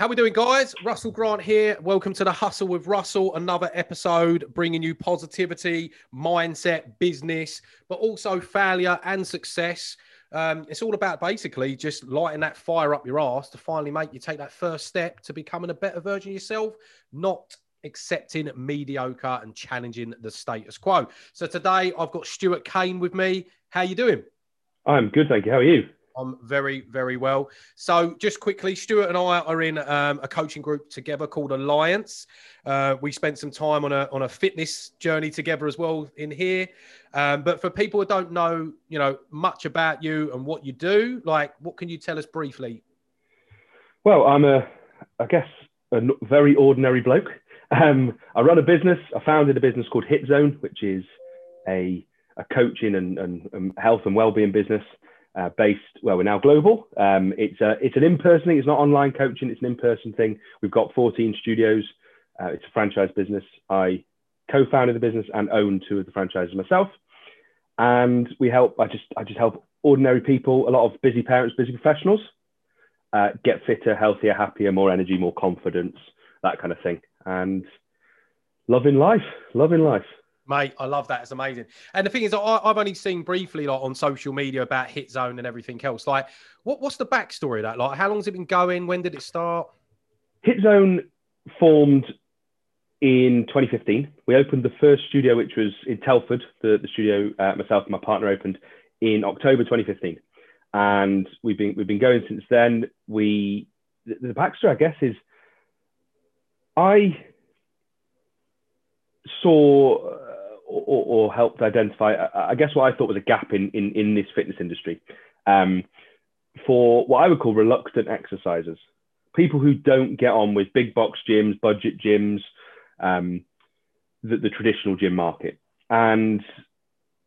How we doing, guys? Russell Grant here. Welcome to the Hustle with Russell. Another episode bringing you positivity, mindset, business, but also failure and success. Um, it's all about basically just lighting that fire up your ass to finally make you take that first step to becoming a better version of yourself, not accepting mediocre and challenging the status quo. So today I've got Stuart Cain with me. How you doing? I'm good, thank you. How are you? Very, very well. So, just quickly, Stuart and I are in um, a coaching group together called Alliance. Uh, we spent some time on a on a fitness journey together as well in here. Um, but for people who don't know, you know, much about you and what you do, like, what can you tell us briefly? Well, I'm a, I guess, a very ordinary bloke. Um, I run a business. I founded a business called Hit Zone, which is a a coaching and, and, and health and well-being business uh, based. Well, we're now global. Um, it's a, it's an in-person thing. It's not online coaching. It's an in-person thing. We've got 14 studios. Uh, it's a franchise business. I co-founded the business and own two of the franchises myself. And we help. I just I just help ordinary people, a lot of busy parents, busy professionals, uh, get fitter, healthier, happier, more energy, more confidence, that kind of thing. And loving life, loving life. Mate, I love that. It's amazing. And the thing is, I, have only seen briefly like on social media about Hit Zone and everything else. Like, what, what's the backstory of that? Like, how long's it been going? When did it start? Hit Zone formed in 2015. We opened the first studio, which was in Telford. The, the studio uh, myself and my partner opened in October 2015, and we've been we've been going since then. We the, the backstory, I guess, is I saw or, or, helped identify, I guess, what I thought was a gap in, in, in this fitness industry um, for what I would call reluctant exercisers, people who don't get on with big box gyms, budget gyms, um, the, the traditional gym market. And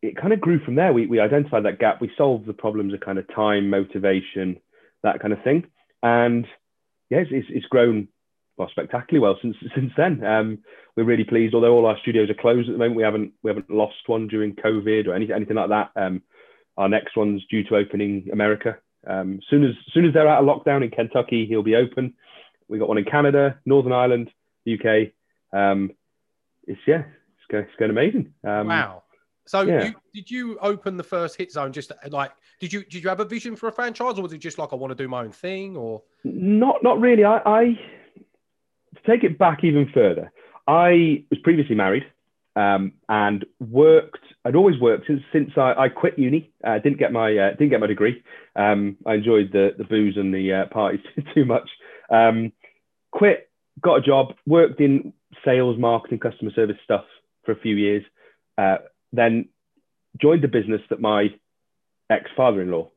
it kind of grew from there. We, we identified that gap. We solved the problems of kind of time, motivation, that kind of thing. And yes, yeah, it's, it's grown well spectacularly well since since then. Um, we're really pleased. Although all our studios are closed at the moment, we haven't we haven't lost one during COVID or anything anything like that. Um, our next one's due to opening America. Um, soon as soon as they're out of lockdown in Kentucky, he'll be open. We got one in Canada, Northern Ireland, UK. Um, it's yeah, it's going, it's going amazing. Um, wow. So yeah. you, did you open the first hit zone just like did you did you have a vision for a franchise or was it just like I want to do my own thing or not not really I, I to take it back even further, I was previously married um, and worked. I'd always worked since since I, I quit uni. Uh, didn't get my uh, didn't get my degree. Um, I enjoyed the the booze and the uh, parties too much. Um, quit, got a job, worked in sales, marketing, customer service stuff for a few years. Uh, then joined the business that my ex father-in-law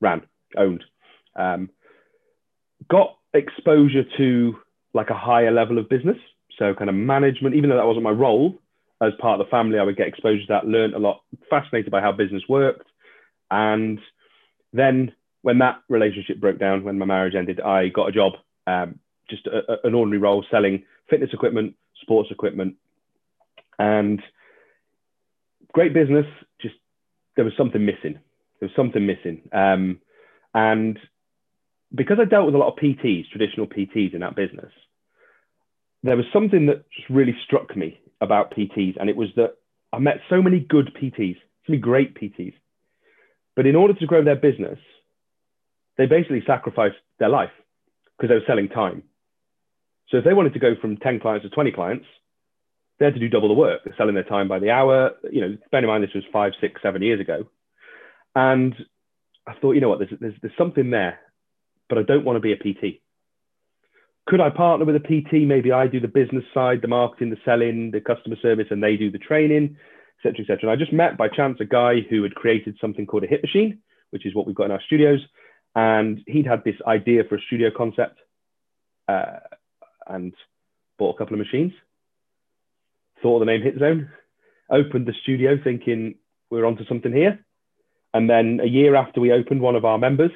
ran, owned. Um, got exposure to like a higher level of business. So kind of management, even though that wasn't my role as part of the family, I would get exposure to that, learned a lot, fascinated by how business worked. And then when that relationship broke down, when my marriage ended, I got a job, um, just a, a, an ordinary role selling fitness equipment, sports equipment, and great business. Just there was something missing. There was something missing. Um, and because I dealt with a lot of PTs, traditional PTs in that business, there was something that just really struck me about PTs, and it was that I met so many good PTs, so many great PTs, but in order to grow their business, they basically sacrificed their life because they were selling time. So if they wanted to go from 10 clients to 20 clients, they had to do double the work. They're selling their time by the hour. You know, bear in mind this was five, six, seven years ago. And I thought, you know what, there's, there's, there's something there but I don't want to be a PT. Could I partner with a PT? Maybe I do the business side, the marketing, the selling, the customer service, and they do the training, etc., etc. And I just met by chance a guy who had created something called a hit machine, which is what we've got in our studios. And he'd had this idea for a studio concept uh, and bought a couple of machines. Thought of the name Hit Zone, opened the studio thinking we're onto something here. And then a year after we opened, one of our members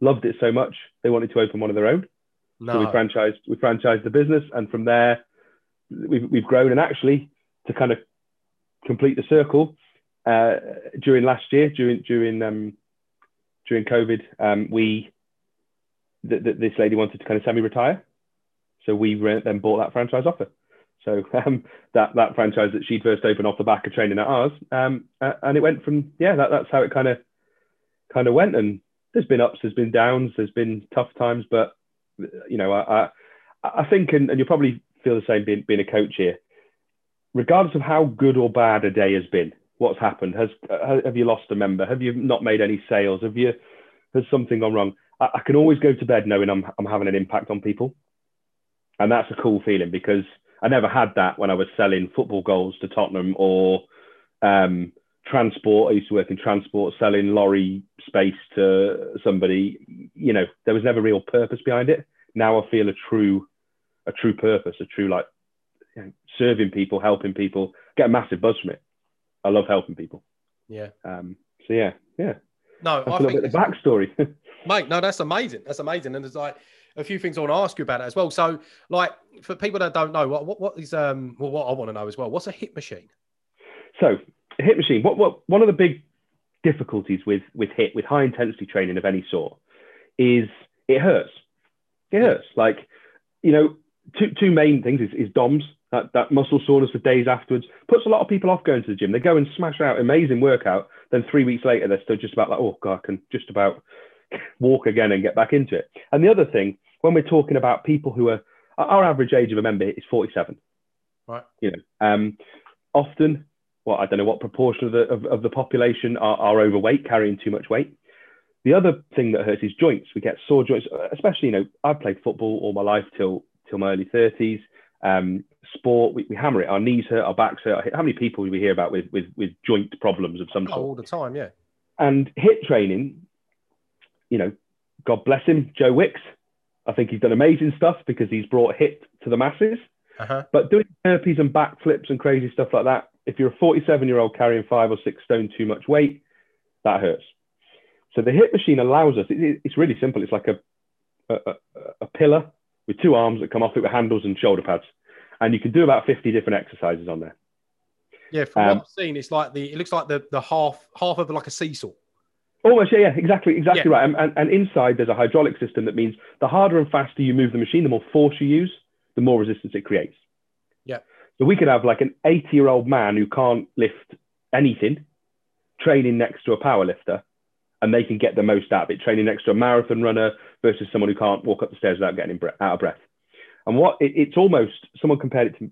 loved it so much they wanted to open one of their own. No. So we franchised we franchised the business, and from there we've we've grown. And actually, to kind of complete the circle, uh, during last year, during during um, during COVID, um, we th- th- this lady wanted to kind of semi-retire, So we then bought that franchise offer. So um, that that franchise that she'd first opened off the back of training at ours, um, uh, and it went from yeah, that, that's how it kind of kind of went. And there's been ups, there's been downs, there's been tough times, but you know, I I, I think, and, and you'll probably feel the same being being a coach here. Regardless of how good or bad a day has been, what's happened? Has have you lost a member? Have you not made any sales? Have you has something gone wrong? I, I can always go to bed knowing I'm I'm having an impact on people, and that's a cool feeling because I never had that when I was selling football goals to Tottenham or um, transport. I used to work in transport, selling lorry space to somebody. You know, there was never real purpose behind it. Now I feel a true, a true purpose, a true like you know, serving people, helping people, get a massive buzz from it. I love helping people. Yeah. Um, so yeah, yeah. No, that's I a little bit the backstory. mate, no, that's amazing. That's amazing. And there's like a few things I want to ask you about it as well. So, like for people that don't know, what what, what is um well, what I want to know as well. What's a HIIT machine? So, a HIIT machine. What what one of the big difficulties with with HIIT with high intensity training of any sort is it hurts. It hurts. Like you know, two two main things is, is DOMS. That, that muscle soreness for days afterwards puts a lot of people off going to the gym. They go and smash out amazing workout. Then three weeks later, they're still just about like, oh God, I can just about walk again and get back into it. And the other thing when we're talking about people who are our average age of a member is 47. Right. You know, um, often, well, I don't know what proportion of the of, of the population are, are overweight, carrying too much weight. The other thing that hurts is joints. We get sore joints, especially, you know, I've played football all my life till till my early 30s. Um, sport, we, we hammer it. Our knees hurt, our backs hurt. How many people do we hear about with with with joint problems of some oh, sort? All the time, yeah. And HIIT training, you know, God bless him, Joe Wicks. I think he's done amazing stuff because he's brought HIIT to the masses. Uh-huh. But doing burpees and backflips and crazy stuff like that, if you're a 47 year old carrying five or six stone too much weight, that hurts. So the HIIT machine allows us, it, it's really simple. It's like a, a, a, pillar with two arms that come off it with handles and shoulder pads. And you can do about 50 different exercises on there. Yeah, from um, what I've seen, it's like the, it looks like the, the half, half of like a seesaw. Almost, yeah, yeah, exactly, exactly yeah. right. And, and, and, inside there's a hydraulic system that means the harder and faster you move the machine, the more force you use, the more resistance it creates. Yeah. So we could have like an 80 year old man who can't lift anything training next to a power lifter and they can get the most out of it, training next to a marathon runner versus someone who can't walk up the stairs without getting out of breath. And what it, it's almost, someone compared it to,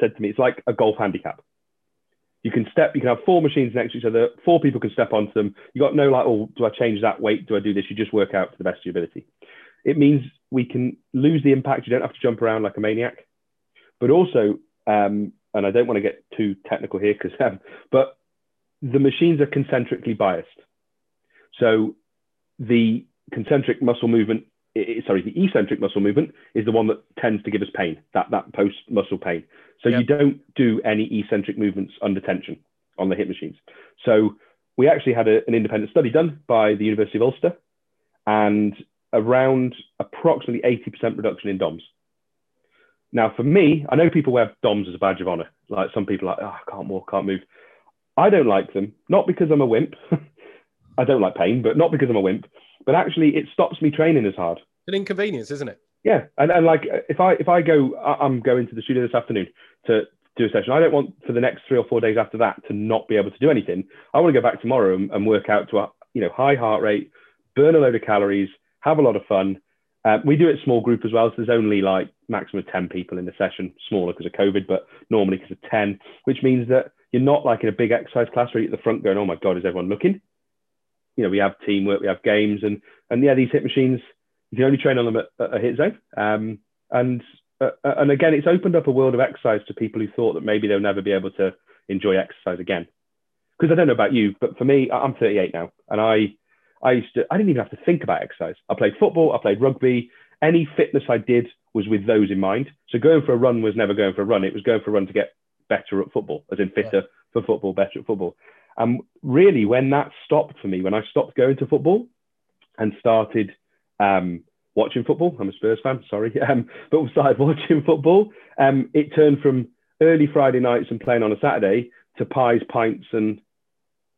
said to me, it's like a golf handicap. You can step, you can have four machines next to each other, four people can step onto them. You got no like, oh, do I change that weight? Do I do this? You just work out to the best of your ability. It means we can lose the impact. You don't have to jump around like a maniac. But also, um, and I don't want to get too technical here because, um, but the machines are concentrically biased. So the concentric muscle movement, sorry, the eccentric muscle movement is the one that tends to give us pain, that, that post muscle pain. So yep. you don't do any eccentric movements under tension on the HIIT machines. So we actually had a, an independent study done by the University of Ulster and around approximately 80% reduction in DOMS. Now, for me, I know people wear DOMS as a badge of honor. Like some people are like, oh, I can't walk, can't move. I don't like them, not because I'm a wimp. I don't like pain, but not because I'm a wimp. But actually, it stops me training as hard. An inconvenience, isn't it? Yeah, and, and like if I if I go, I'm going to the studio this afternoon to do a session. I don't want for the next three or four days after that to not be able to do anything. I want to go back tomorrow and, and work out to a you know high heart rate, burn a load of calories, have a lot of fun. Uh, we do it small group as well, so there's only like maximum of ten people in the session, smaller because of COVID, but normally because of ten, which means that you're not like in a big exercise class where you're at the front going, "Oh my god, is everyone looking?" You know, we have teamwork, we have games, and and yeah, these hit machines you can only train on them at, at a hit zone. Um, and uh, uh, and again, it's opened up a world of exercise to people who thought that maybe they'll never be able to enjoy exercise again. Because I don't know about you, but for me, I'm 38 now, and I I used to I didn't even have to think about exercise. I played football, I played rugby. Any fitness I did was with those in mind. So going for a run was never going for a run; it was going for a run to get better at football, as in fitter yeah. for football, better at football. And really, when that stopped for me, when I stopped going to football and started um, watching football. I'm a Spurs fan, sorry, um, but we started watching football. Um, it turned from early Friday nights and playing on a Saturday to pies, pints, and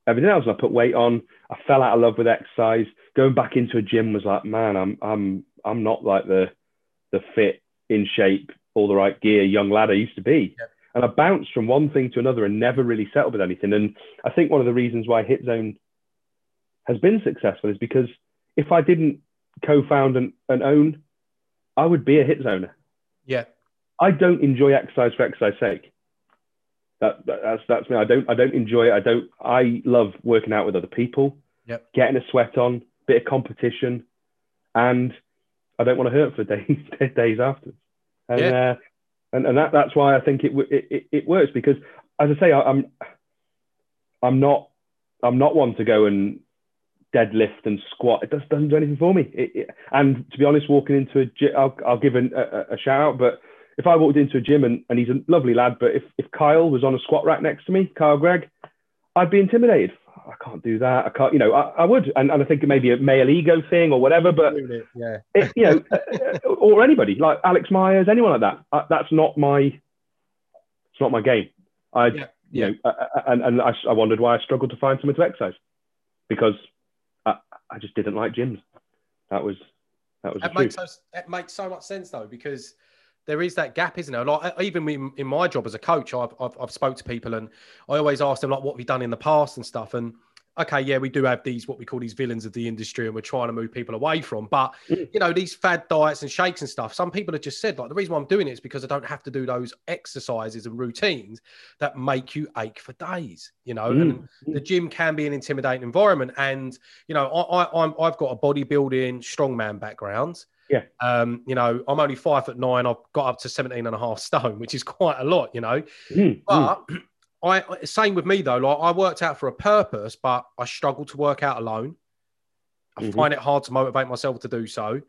everything else. And I put weight on. I fell out of love with exercise. Going back into a gym was like, man, I'm I'm I'm not like the the fit in shape, all the right gear, young lad I used to be. And I bounced from one thing to another and never really settled with anything. And I think one of the reasons why Hit Zone has been successful is because if I didn't co-found and, and own, I would be a hit zoner. Yeah. I don't enjoy exercise for exercise sake. That, that, that's that's me. I don't I don't enjoy it. I don't. I love working out with other people. Yep. Getting a sweat on, bit of competition, and I don't want to hurt for days days after. And Yeah. uh, and and that that's why I think it it, it, works because as I say I, I'm I'm not I'm not one to go and deadlift and squat. It just doesn't do anything for me. It, it, and to be honest, walking into a gym, I'll, I'll give an, a, a shout out. But if I walked into a gym and, and he's a lovely lad, but if, if Kyle was on a squat rack next to me, Kyle Gregg, I'd be intimidated. I can't do that. I can't, you know, I, I would. And, and I think it may be a male ego thing or whatever, but Yeah. it, you know, uh, or anybody like Alex Myers, anyone like that. Uh, that's not my, it's not my game. I, Yeah, you know, uh, uh, and, and I, I wondered why I struggled to find someone to exercise because I, I just didn't like gyms. That was, that was the That truth. makes so, that makes so much sense though because there is that gap, isn't there? Like even in, in my job as a coach, I've, I've I've spoke to people and I always ask them like, what have you done in the past and stuff. And okay, yeah, we do have these what we call these villains of the industry, and we're trying to move people away from. But Mm. you know, these fad diets and shakes and stuff. Some people have just said like the reason why I'm doing it is because I don't have to do those exercises and routines that make you ache for days. You know, and Mm, the gym can be an intimidating environment. And you know, I, I, I'm I've got a bodybuilding strongman background. Yeah. Um, you know, I'm only five foot nine. I've got up to 17 and a half stone, which is quite a lot, you know. mm, mm. But I same with me though. Like I worked out for a purpose, but I struggle to work out alone. I Mhm. find it hard to motivate myself to do so.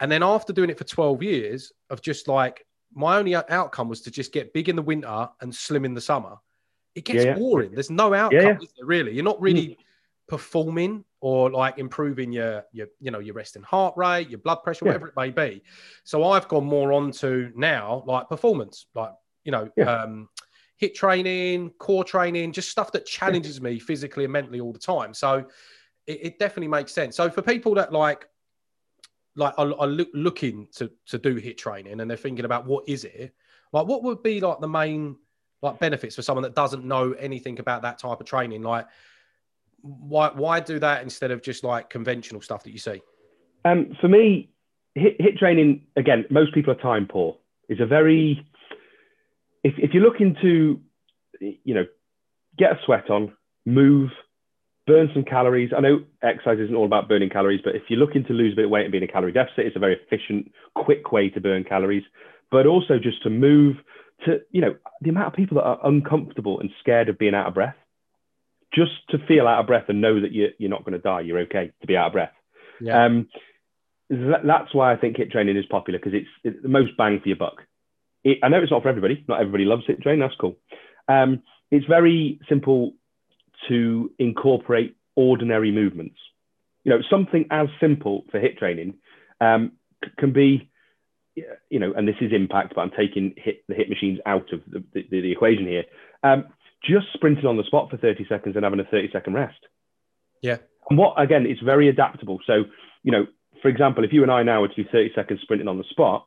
And then after doing it for 12 years of just like my only outcome was to just get big in the winter and slim in the summer. It gets Yeah, yeah. boring. There's no outcome, yeah. there really? You're not really performing or like improving your your you know your resting heart rate, your blood pressure, Yeah. whatever it may be. So I've gone more on to now like performance, like you know, Yeah. um, hit training, core training, just stuff that challenges me physically and mentally all the time. So it, it definitely makes sense. So for people that like like are, are look, looking to to do hit training and they're thinking about what is it, like what would be like the main like benefits for someone that doesn't know anything about that type of training? Like why why do that instead of just like conventional stuff that you see? Um, for me, hit, hit training again. Most people are time poor. It's a very if if you're looking to, you know, get a sweat on, move, burn some calories. I know exercise isn't all about burning calories, but if you're looking to lose a bit of weight and be in a calorie deficit, it's a very efficient, quick way to burn calories. But also just to move to, you know, the amount of people that are uncomfortable and scared of being out of breath, just to feel out of breath and know that you're, you're not going to die, you're okay to be out of breath. Yeah. Um, that, that's why I think hit training is popular because it's, it's the most bang for your buck. It, I know it's not for everybody. Not everybody loves hit training. That's cool. Um, it's very simple to incorporate ordinary movements. You know, something as simple for hit training um, c- can be, you know, and this is impact, but I'm taking hit the hit machines out of the, the, the equation here. Um, just sprinting on the spot for 30 seconds and having a 30 second rest. Yeah. And what again, it's very adaptable. So, you know, for example, if you and I now were to do 30 seconds sprinting on the spot,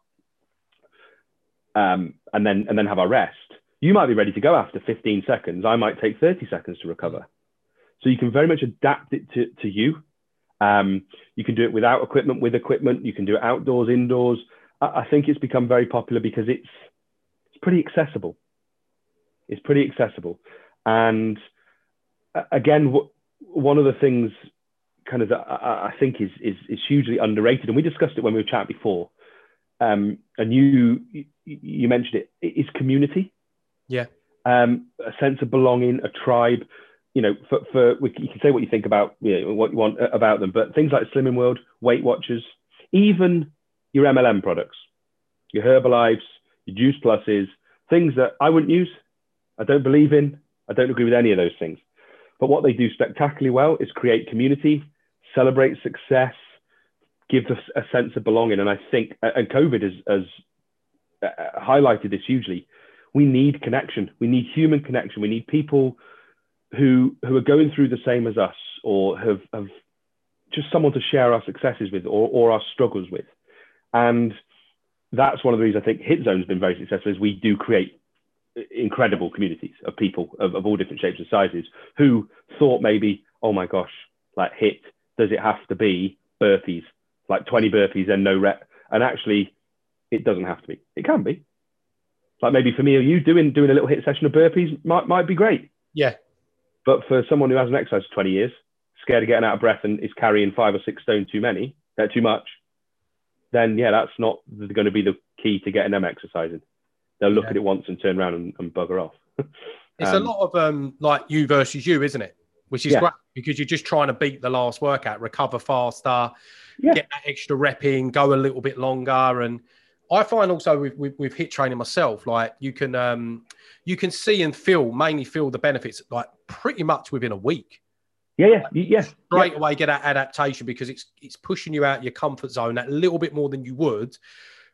um, and then and then have our rest, you might be ready to go after 15 seconds. I might take 30 seconds to recover. So you can very much adapt it to, to you. Um, you can do it without equipment, with equipment. You can do it outdoors, indoors. I, I think it's become very popular because it's it's pretty accessible. It's pretty accessible, and uh, again, one of the things kind of that I, I think is, is is hugely underrated, and we discussed it when we were chatting before. Um, and you you mentioned it is community. Yeah. Um, a sense of belonging, a tribe. You know, for, for we, you can say what you think about you know, what you want about them, but things like Slimming World, Weight Watchers, even your MLM products, your Herbalives, your Juice Pluses, things that I wouldn't use, I don't believe in, I don't agree with any of those things. But what they do spectacularly well is create community, celebrate success, give us a sense of belonging. And I think, and COVID has, has uh, highlighted this hugely. We need connection. We need human connection. We need people who who are going through the same as us, or have have just someone to share our successes with, or or our struggles with. And that's one of the reasons I think Hit Zone's been very successful is we do create incredible communities of people of, of all different shapes and sizes who thought maybe, oh my gosh, like hit, does it have to be burpees, like 20 burpees and no rep? And actually, it doesn't have to be. It can be. Like maybe for me or you, doing doing a little hit session of burpees might might be great. Yeah. But for someone who hasn't exercised for 20 years, scared of getting out of breath and is carrying five or six stone too many, uh, too much, then yeah, that's not going to be the key to getting them exercising. They'll look yeah. at it once and turn around and, and bugger off. it's um, a lot of um, like you versus you, isn't it? Which is yeah. great because you're just trying to beat the last workout, recover faster, yeah. get that extra rep in, go a little bit longer. And I find also with, with, with HIIT training myself, like you can um, you can see and feel mainly feel the benefits like pretty much within a week. Yeah, yeah, yeah. Straight yeah. away get that adaptation because it's it's pushing you out your comfort zone that little bit more than you would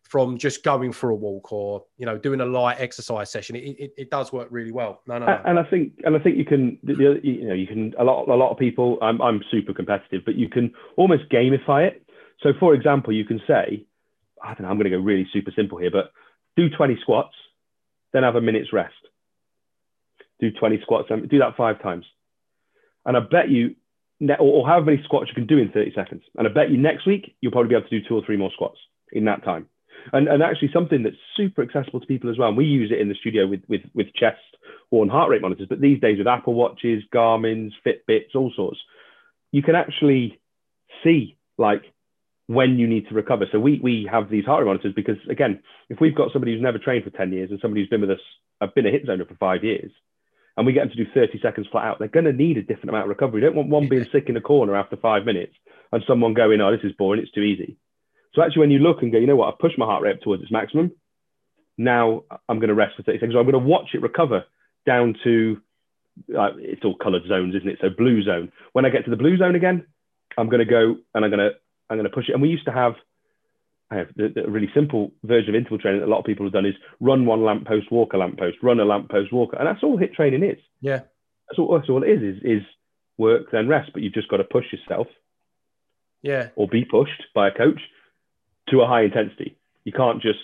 from just going for a walk or you know doing a light exercise session. It, it, it does work really well. No, no, And I think and I think you can you know you can a lot a lot of people. I'm I'm super competitive, but you can almost gamify it. So for example, you can say, I don't know, I'm going to go really super simple here, but do 20 squats, then have a minute's rest. Do 20 squats and do that five times. And I bet you, or however many squats you can do in 30 seconds. And I bet you next week, you'll probably be able to do two or three more squats in that time and, and actually something that's super accessible to people as well. And we use it in the studio with, with, with chest worn heart rate monitors, but these days with Apple Watches, Garmin's, Fitbits, all sorts, you can actually see like when you need to recover. So we, we have these heart rate monitors because again, if we've got somebody who's never trained for 10 years and somebody who's been with us, I've been a hit zoner for five years, and we get them to do 30 seconds flat out, they're going to need a different amount of recovery. You don't want one being sick in the corner after five minutes and someone going, oh, this is boring, it's too easy. So actually, when you look and go, you know what, I've pushed my heart rate up towards its maximum. Now I'm going to rest for 30 seconds. I'm going to watch it recover down to, uh, it's all colored zones, isn't it? So blue zone. When I get to the blue zone again, I'm going to go and I'm going to, I'm going to push it. And we used to have, I have the, the really simple version of interval training that a lot of people have done is run one lamppost, walk a lamppost, run a lamppost, walk. And that's all HIIT training is. Yeah. That's all, that's all it is, is, is work, then rest. But you've just got to push yourself. Yeah. Or be pushed by a coach to a high intensity. You can't just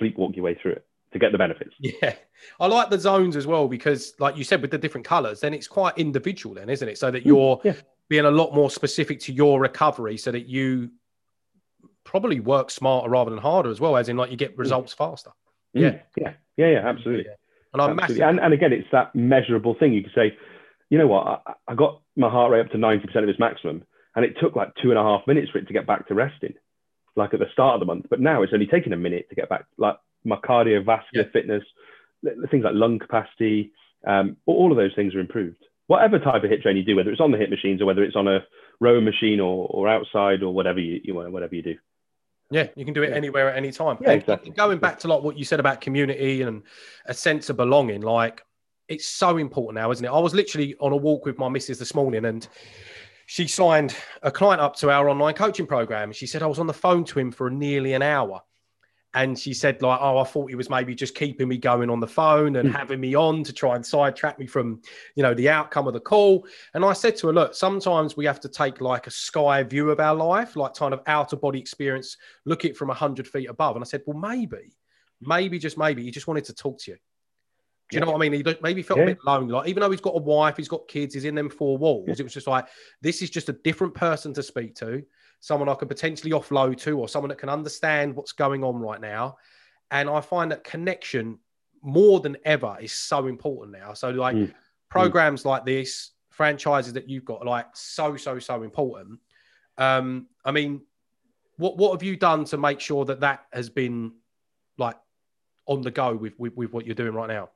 sleepwalk your way through it to get the benefits. Yeah. I like the zones as well because, like you said, with the different colors, then it's quite individual, then, isn't it? So that mm, you're yeah. being a lot more specific to your recovery so that you probably work smarter rather than harder as well, as in like you get mm. results faster. Mm. Yeah. Yeah. Yeah. Yeah. Absolutely. Yeah. And I'm absolutely. And, and again, it's that measurable thing. You can say, you know what, I, I got my heart rate up to 90% of its maximum, and it took like two and a half minutes for it to get back to resting like at the start of the month. But now it's only taking a minute to get back. Like my cardiovascular yeah. fitness, things like lung capacity, um, all of those things are improved. Whatever type of HIIT training you do, whether it's on the HIIT machines or whether it's on a row machine or, or outside or whatever you, you want, whatever you do. Yeah, you can do it anywhere at any time. Yeah, exactly. Going back to like what you said about community and a sense of belonging, like it's so important now, isn't it? I was literally on a walk with my missus this morning and she signed a client up to our online coaching program. She said I was on the phone to him for nearly an hour. And she said, like, oh, I thought he was maybe just keeping me going on the phone and mm. having me on to try and sidetrack me from, you know, the outcome of the call. And I said to her, look, sometimes we have to take like a sky view of our life, like kind of out of body experience, look it from 100 feet above. And I said, well, maybe, maybe, just maybe he just wanted to talk to you. Do you know what I mean? He maybe felt yeah. a bit lonely. Like even though he's got a wife, he's got kids, he's in them four walls. Yeah. It was just like this is just a different person to speak to, someone I could potentially offload to, or someone that can understand what's going on right now. And I find that connection more than ever is so important now. So like mm. programs mm. like this, franchises that you've got, like so so so important. Um, I mean, what what have you done to make sure that that has been like on the go with, with, with what you're doing right now?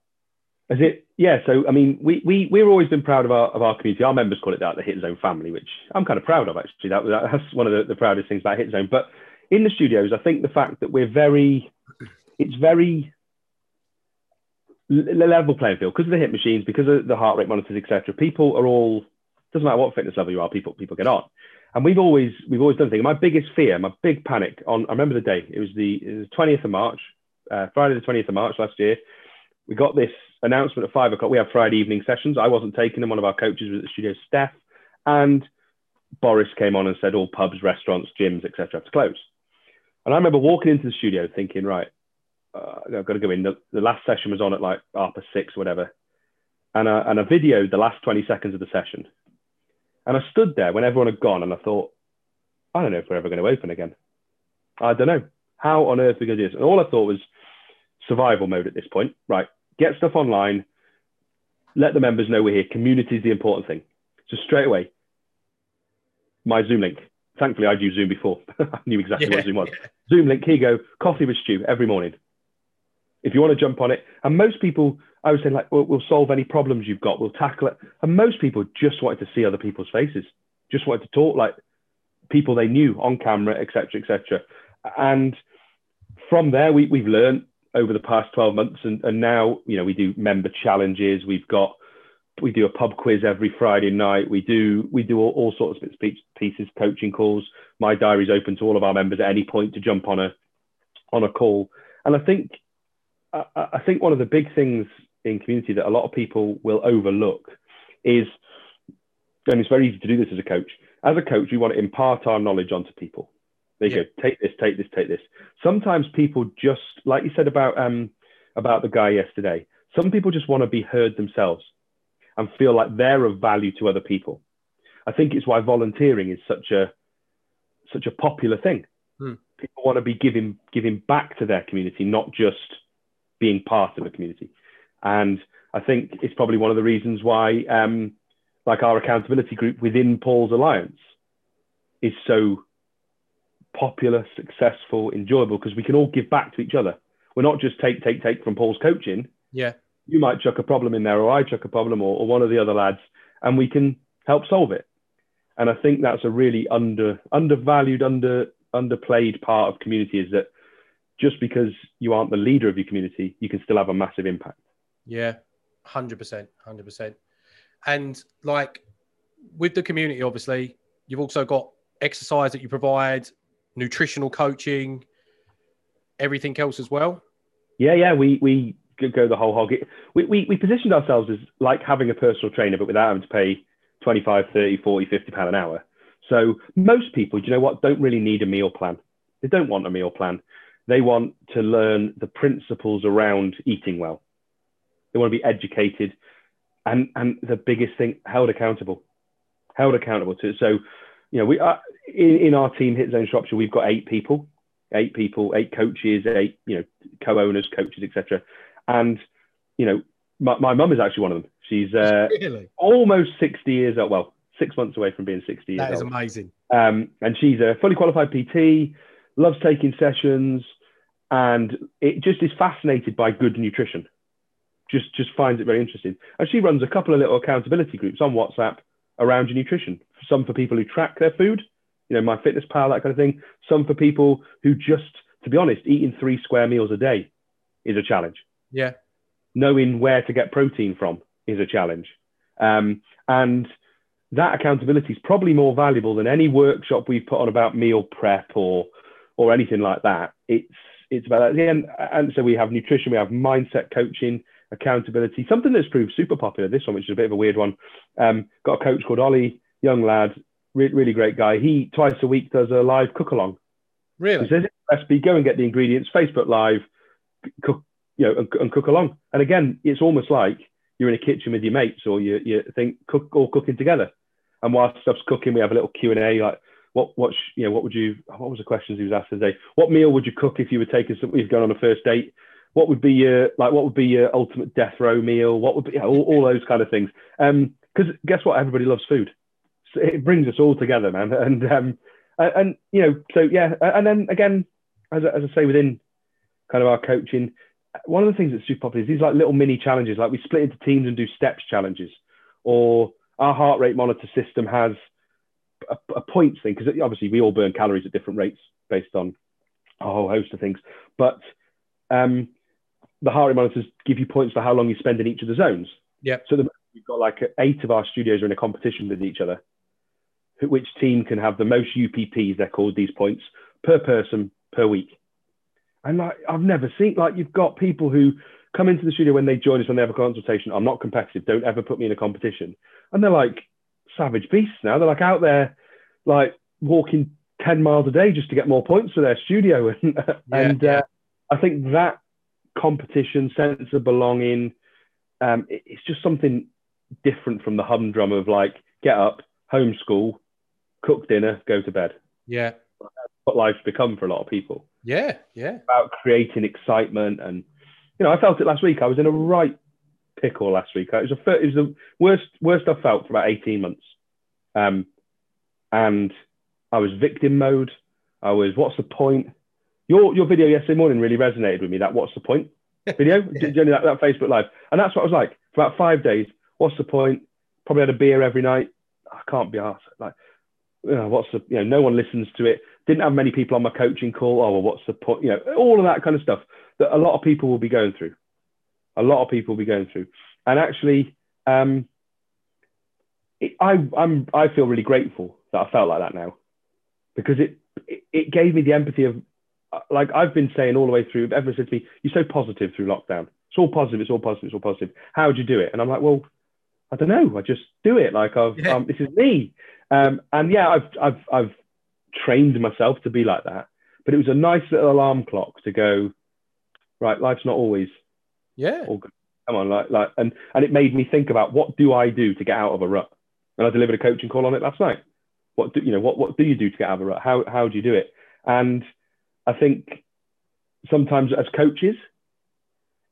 Is it? Yeah. So I mean, we we we've always been proud of our of our community. Our members call it that, the Hit Zone family, which I'm kind of proud of actually. That that's one of the, the proudest things about Hit Zone. But in the studios, I think the fact that we're very, it's very level playing field because of the hit machines, because of the heart rate monitors, etc. People are all doesn't matter what fitness level you are, people people get on. And we've always we've always done things. My biggest fear, my big panic on I remember the day. It was the 20th of March, uh, Friday the 20th of March last year. We got this announcement at five o'clock. We have Friday evening sessions. I wasn't taking them. One of our coaches was at the studio, Steph, and Boris came on and said all pubs, restaurants, gyms, etc. have to close. And I remember walking into the studio thinking, right, uh, I've got to go in. The, the, last session was on at like half past six whatever. And I, and I videoed the last 20 seconds of the session. And I stood there when everyone had gone and I thought, I don't know if we're ever going to open again. I don't know. How on earth we're we going to do this? And all I thought was survival mode at this point. Right, get stuff online, let the members know we're here. Community is the important thing. So straight away, my Zoom link. Thankfully, I'd used Zoom before. I knew exactly yeah, what Zoom was. Yeah. Zoom link, here you go, coffee with Stu every morning. If you want to jump on it. And most people, I was saying, like, we'll, we'll solve any problems you've got, we'll tackle it. And most people just wanted to see other people's faces, just wanted to talk like people they knew on camera, etc., etc. And from there, we, we've learned over the past 12 months and, and now you know we do member challenges. We've got we do a pub quiz every friday night. We do we do all, all sorts of bits pieces coaching calls. My diary's open to all of our members at any point to jump on a on a call. And i think I, I think one of the big things in community that a lot of people will overlook is and it's very easy to do this as a coach as a coach we want to impart our knowledge onto people there you yeah. go. Take this, take this, take this. Sometimes people just, like you said about um, about the guy yesterday, some people just want to be heard themselves and feel like they're of value to other people. I think it's why volunteering is such a such a popular thing. Hmm. People want to be giving giving back to their community, not just being part of a community. And I think it's probably one of the reasons why, um, like our accountability group within Paul's Alliance, is so popular, successful, enjoyable because we can all give back to each other. We're not just take, take, take from Paul's coaching. Yeah. You might chuck a problem in there, or I chuck a problem, or, or one of the other lads, and we can help solve it. And I think that's a really under undervalued, under underplayed part of community is that just because you aren't the leader of your community, you can still have a massive impact. Yeah, hundred percent, hundred percent. And like with the community, obviously, you've also got exercise that you provide, nutritional coaching, everything else as well? Yeah, yeah, we we go the whole hog. We, we, we positioned ourselves as like having a personal trainer, but without having to pay 25, 30, 40, 50 pound an hour. So most people, do you know what, don't really need a meal plan. They don't want a meal plan. They want to learn the principles around eating well. They want to be educated and, and the biggest thing, held accountable, held accountable to. So, you know, we are, in, in our team, Hit Zone Shropshire, we've got eight people, eight people, eight coaches, eight you know co-owners, coaches, etc. And you know, my, my mum is actually one of them. She's uh, really? almost sixty years old. Well, six months away from being sixty years. That is old. amazing. Um, and she's a fully qualified PT, loves taking sessions, and it just is fascinated by good nutrition. Just just finds it very interesting. And she runs a couple of little accountability groups on WhatsApp around your nutrition. Some for people who track their food, you know, my fitness pal, that kind of thing. Some for people who just, to be honest, eating three square meals a day is a challenge. Yeah. Knowing where to get protein from is a challenge. Um, and that accountability is probably more valuable than any workshop we've put on about meal prep or or anything like that. It's it's about that. And, and so we have nutrition, we have mindset coaching, accountability, something that's proved super popular. This one, which is a bit of a weird one. Um, got a coach called Ollie, young lad, Re- really great guy. He twice a week does a live cook along. Really? He says recipe, go and get the ingredients, Facebook Live, cook, you know, and, and, cook along. And again, it's almost like you're in a kitchen with your mates or you, you think cook all cooking together. And while stuff's cooking, we have a little Q and A like, what what you know what would you what was the questions he was asked today? What meal would you cook if you were taking something you've gone on a first date? What would be your like what would be your ultimate death row meal? What would be all, all those kind of things? Um, because guess what? Everybody loves food it brings us all together, man. And um, and you know, so yeah, and then again, as as I say, within kind of our coaching, one of the things that's super popular is these like little mini challenges. Like we split into teams and do steps challenges, or our heart rate monitor system has a, a points thing because obviously we all burn calories at different rates based on a whole host of things. But um, the heart rate monitors give you points for how long you spend in each of the zones. Yeah. So the, we've got like eight of our studios are in a competition with each other which team can have the most UPPs, they're called these points, per person per week. And like, I've never seen, like, you've got people who come into the studio when they join us when they have a consultation. I'm not competitive. Don't ever put me in a competition. And they're like savage beasts now. They're like out there, like walking 10 miles a day just to get more points for their studio. and yeah. Uh, I think that competition, sense of belonging, um, it- it's just something different from the humdrum of like, get up, homeschool, cook dinner, go to bed. Yeah. What life's become for a lot of people Yeah. Yeah. about creating excitement. And, you know, I felt it last week. I was in a right pickle last week. It was, a, it was the worst, worst I've felt for about 18 months. Um, and I was victim mode. I was, what's the point? Your, your video yesterday morning really resonated with me. That what's the point video, Yeah. Generally that, that Facebook live, and that's what I was like for about five days. What's the point? Probably had a beer every night. I can't be asked. Like, you know, what's the you know? No one listens to it. Didn't have many people on my coaching call. Oh well, what's the point? You know, all of that kind of stuff that a lot of people will be going through. A lot of people will be going through, and actually, um, it, I I'm I feel really grateful that I felt like that now, because it it, it gave me the empathy of like I've been saying all the way through. Everyone said to me, "You're so positive through lockdown. It's all positive. It's all positive. It's all positive. How would you do it?" And I'm like, "Well, I don't know. I just do it. Like I've Yeah. um, this is me." Um, and yeah, I've I've I've trained myself to be like that. But it was a nice little alarm clock to go. Right, life's not always Yeah. all good. Come on, like like, and and it made me think about what do I do to get out of a rut. And I delivered a coaching call on it last night. What do you know? What what do you do to get out of a rut? How how do you do it? And I think sometimes as coaches,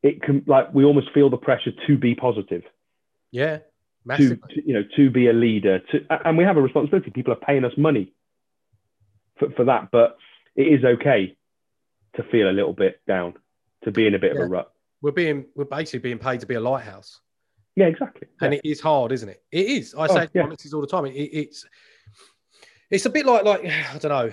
it can like we almost feel the pressure to be positive, Yeah. to, Massively. to you know to be a leader, to and we have a responsibility. People are paying us money for, for that, but it is okay to feel a little bit down, to be in a bit of a rut. We're being we're basically being paid to be a lighthouse. Yeah, exactly. and Yeah. it is hard, isn't it? It is. I Oh, say to yeah. all the time. It, it's it's a bit like like I don't know.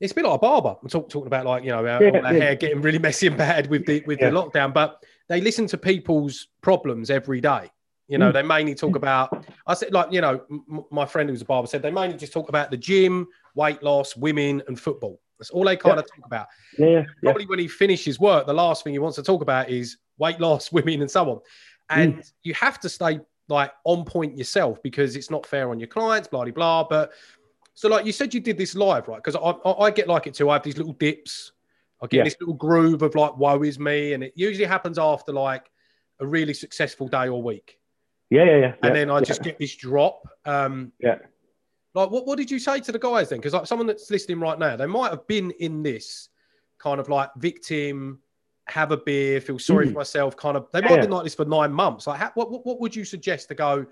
It's a bit like a barber. We're talk, talking about like you know our, Yeah, our yeah. hair getting really messy and bad with the with Yeah. the lockdown, but they listen to people's problems every day. You know, Mm. they mainly talk about. I said like you know, m- my friend who's a barber said they mainly just talk about the gym, weight loss, women, and football. That's all they kind of talk about yeah, probably when he finishes work, the last thing he wants to talk about is weight loss, women, and so on. And Mm. you have to stay like on point yourself because it's not fair on your clients, blah blah blah. But so, like you said, you did this live, right? Because I, I, I get like it too. I have these little dips. I get Yeah. this little groove of like woe is me, and it usually happens after like a really successful day or week, Yeah, yeah, yeah. and yeah, then I yeah, just get this drop. Um, yeah. like, what, what did you say to the guys then? Because like someone that's listening right now, they might have been in this kind of like victim, have a beer, feel sorry Mm. for myself, kind of. They might have been like this for nine months. Like, how, what, what what would you suggest to go?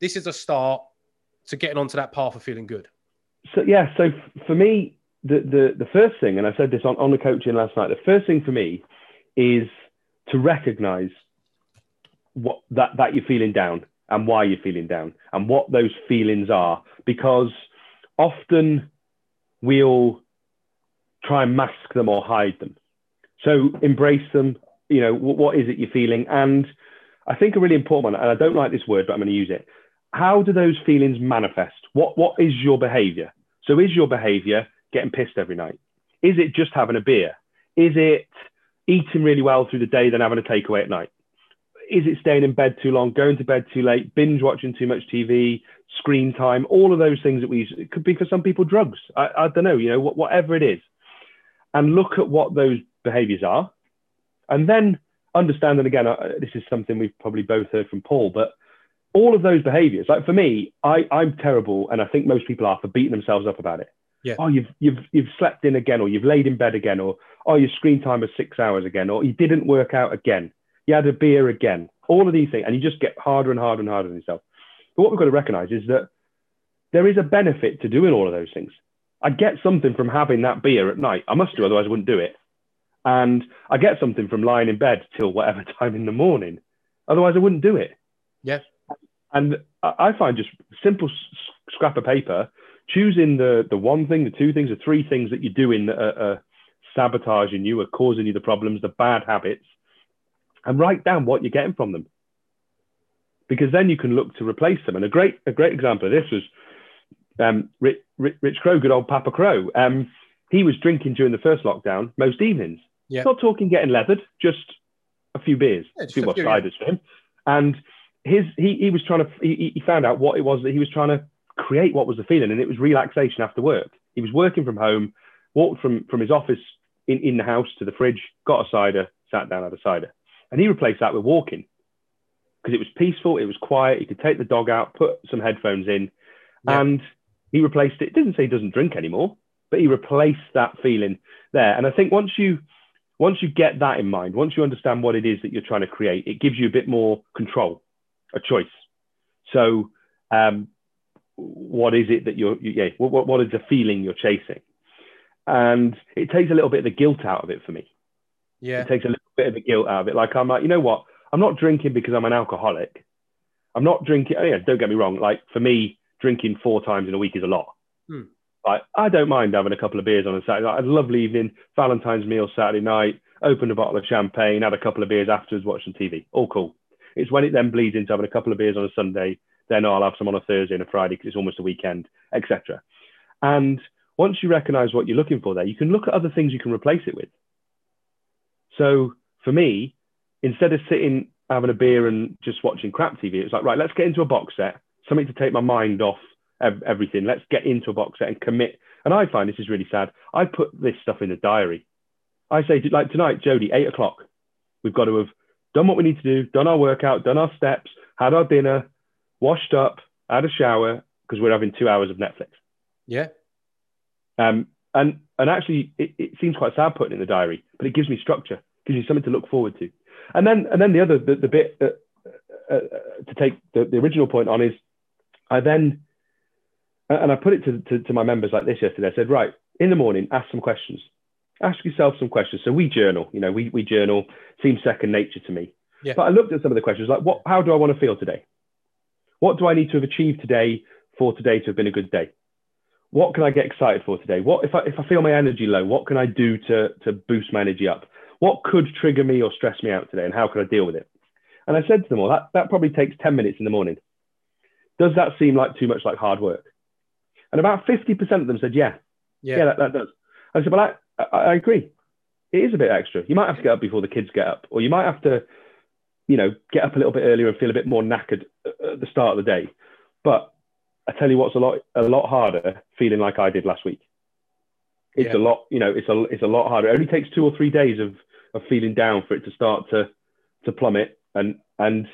This is a start to getting onto that path of feeling good. So yeah, so for me, the the the first thing, and I said this on, on the coaching last night, the first thing for me is to recognize what that that you're feeling down and why you're feeling down and what those feelings are. Because often we'll try and mask them or hide them. So embrace them you know what, what is it you're feeling? And i think a really important one and i don't like this word but i'm going to use it how do those feelings manifest what what is your behavior so is your behavior getting pissed every night is it just having a beer is it eating really well through the day then having a takeaway at night is it staying in bed too long, going to bed too late, binge watching too much TV, screen time, all of those things that we use. It could be for some people drugs. I, I don't know, you know, whatever it is. And look at what those behaviors are. And then understand, and again, uh, this is something we've probably both heard from Paul, but all of those behaviors, like for me, I, I'm terrible, and I think most people are for beating themselves up about it. Yeah. Oh, you've you've you've slept in again, or you've laid in bed again, or oh, your screen time was six hours again, or you didn't work out again you had a beer again, all of these things, and you just get harder and harder and harder on yourself. But what we've got to recognize is that there is a benefit to doing all of those things. I get something from having that beer at night. I must do, otherwise I wouldn't do it. And I get something from lying in bed till whatever time in the morning. Otherwise I wouldn't do it. Yeah. And I find just simple scrap of paper, choosing the the one thing, the two things, the three things that you're doing that are, are sabotaging you, are causing you the problems, the bad habits, and write down what you're getting from them. Because then you can look to replace them. And a great a great example of this was um, Rich, Rich, Rich Crow, good old Papa Crow. Um, he was drinking during the first lockdown most evenings. Yeah. Not talking getting leathered, just a few beers, Yeah, a few more ciders for him. And his he, he was trying to he, he found out what it was that he was trying to create what was the feeling and it was relaxation after work He was working from home, walked from, from his office in, in the house to the fridge, got a cider, sat down, had a cider. And he replaced that with walking because it was peaceful, it was quiet. He could take the dog out, put some headphones in, yeah. and he replaced it. It doesn't say he doesn't drink anymore, but he replaced that feeling there. And I think once you once you get that in mind, once you understand what it is that you're trying to create, it gives you a bit more control, a choice. So, um, what is it that you're, you, yeah, what, what is the feeling you're chasing? And it takes a little bit of the guilt out of it for me. Yeah. It takes a little bit of the guilt out of it. Like, I'm like, you know what? I'm not drinking because I'm an alcoholic. I'm not drinking. Oh yeah, don't get me wrong. Like for me, drinking four times in a week is a lot. Hmm. Like I don't mind having a couple of beers on a Saturday. Like, a lovely evening, Valentine's meal Saturday night. Opened a bottle of champagne, had a couple of beers afterwards, watching TV. All cool. It's when it then bleeds into having a couple of beers on a Sunday. Then I'll have some on a Thursday and a Friday because it's almost a weekend, etc. And once you recognise what you're looking for, there you can look at other things you can replace it with. So for me, instead of sitting having a beer and just watching crap TV, it's like, right, let's get into a box set, something to take my mind off everything. Let's get into a box set and commit. And I find this is really sad. I put this stuff in a diary. I say, like tonight, Jody, eight o'clock, we've got to have done what we need to do, done our workout, done our steps, had our dinner, washed up, had a shower, because we're having two hours of Netflix. Yeah. Um, and and actually, it, it seems quite sad putting in the diary, but it gives me structure, gives me something to look forward to. And then and then the other the, the bit uh, uh, to take the, the original point on is I then and I put it to, to, to my members like this yesterday. I said, right, in the morning, ask some questions. Ask yourself some questions. So we journal, you know, we, we journal, seems second nature to me. Yeah. But I looked at some of the questions like, what, how do I want to feel today? What do I need to have achieved today for today to have been a good day? What can I get excited for today? What if I, if I feel my energy low, what can I do to, to boost my energy up? what could trigger me or stress me out today and how can I deal with it? And I said to them all, that, that probably takes 10 minutes in the morning. Does that seem like too much like hard work? And about 50% of them said, yeah, yeah, yeah that, that does. I said, well, I, I, I agree. It is a bit extra. You might have to get up before the kids get up, or you might have to, you know, get up a little bit earlier and feel a bit more knackered at the start of the day. But I tell you what's a lot, a lot harder feeling like I did last week. It's yeah. a lot, you know, it's a, it's a lot harder. It only takes two or three days of of feeling down for it to start to to plummet. And and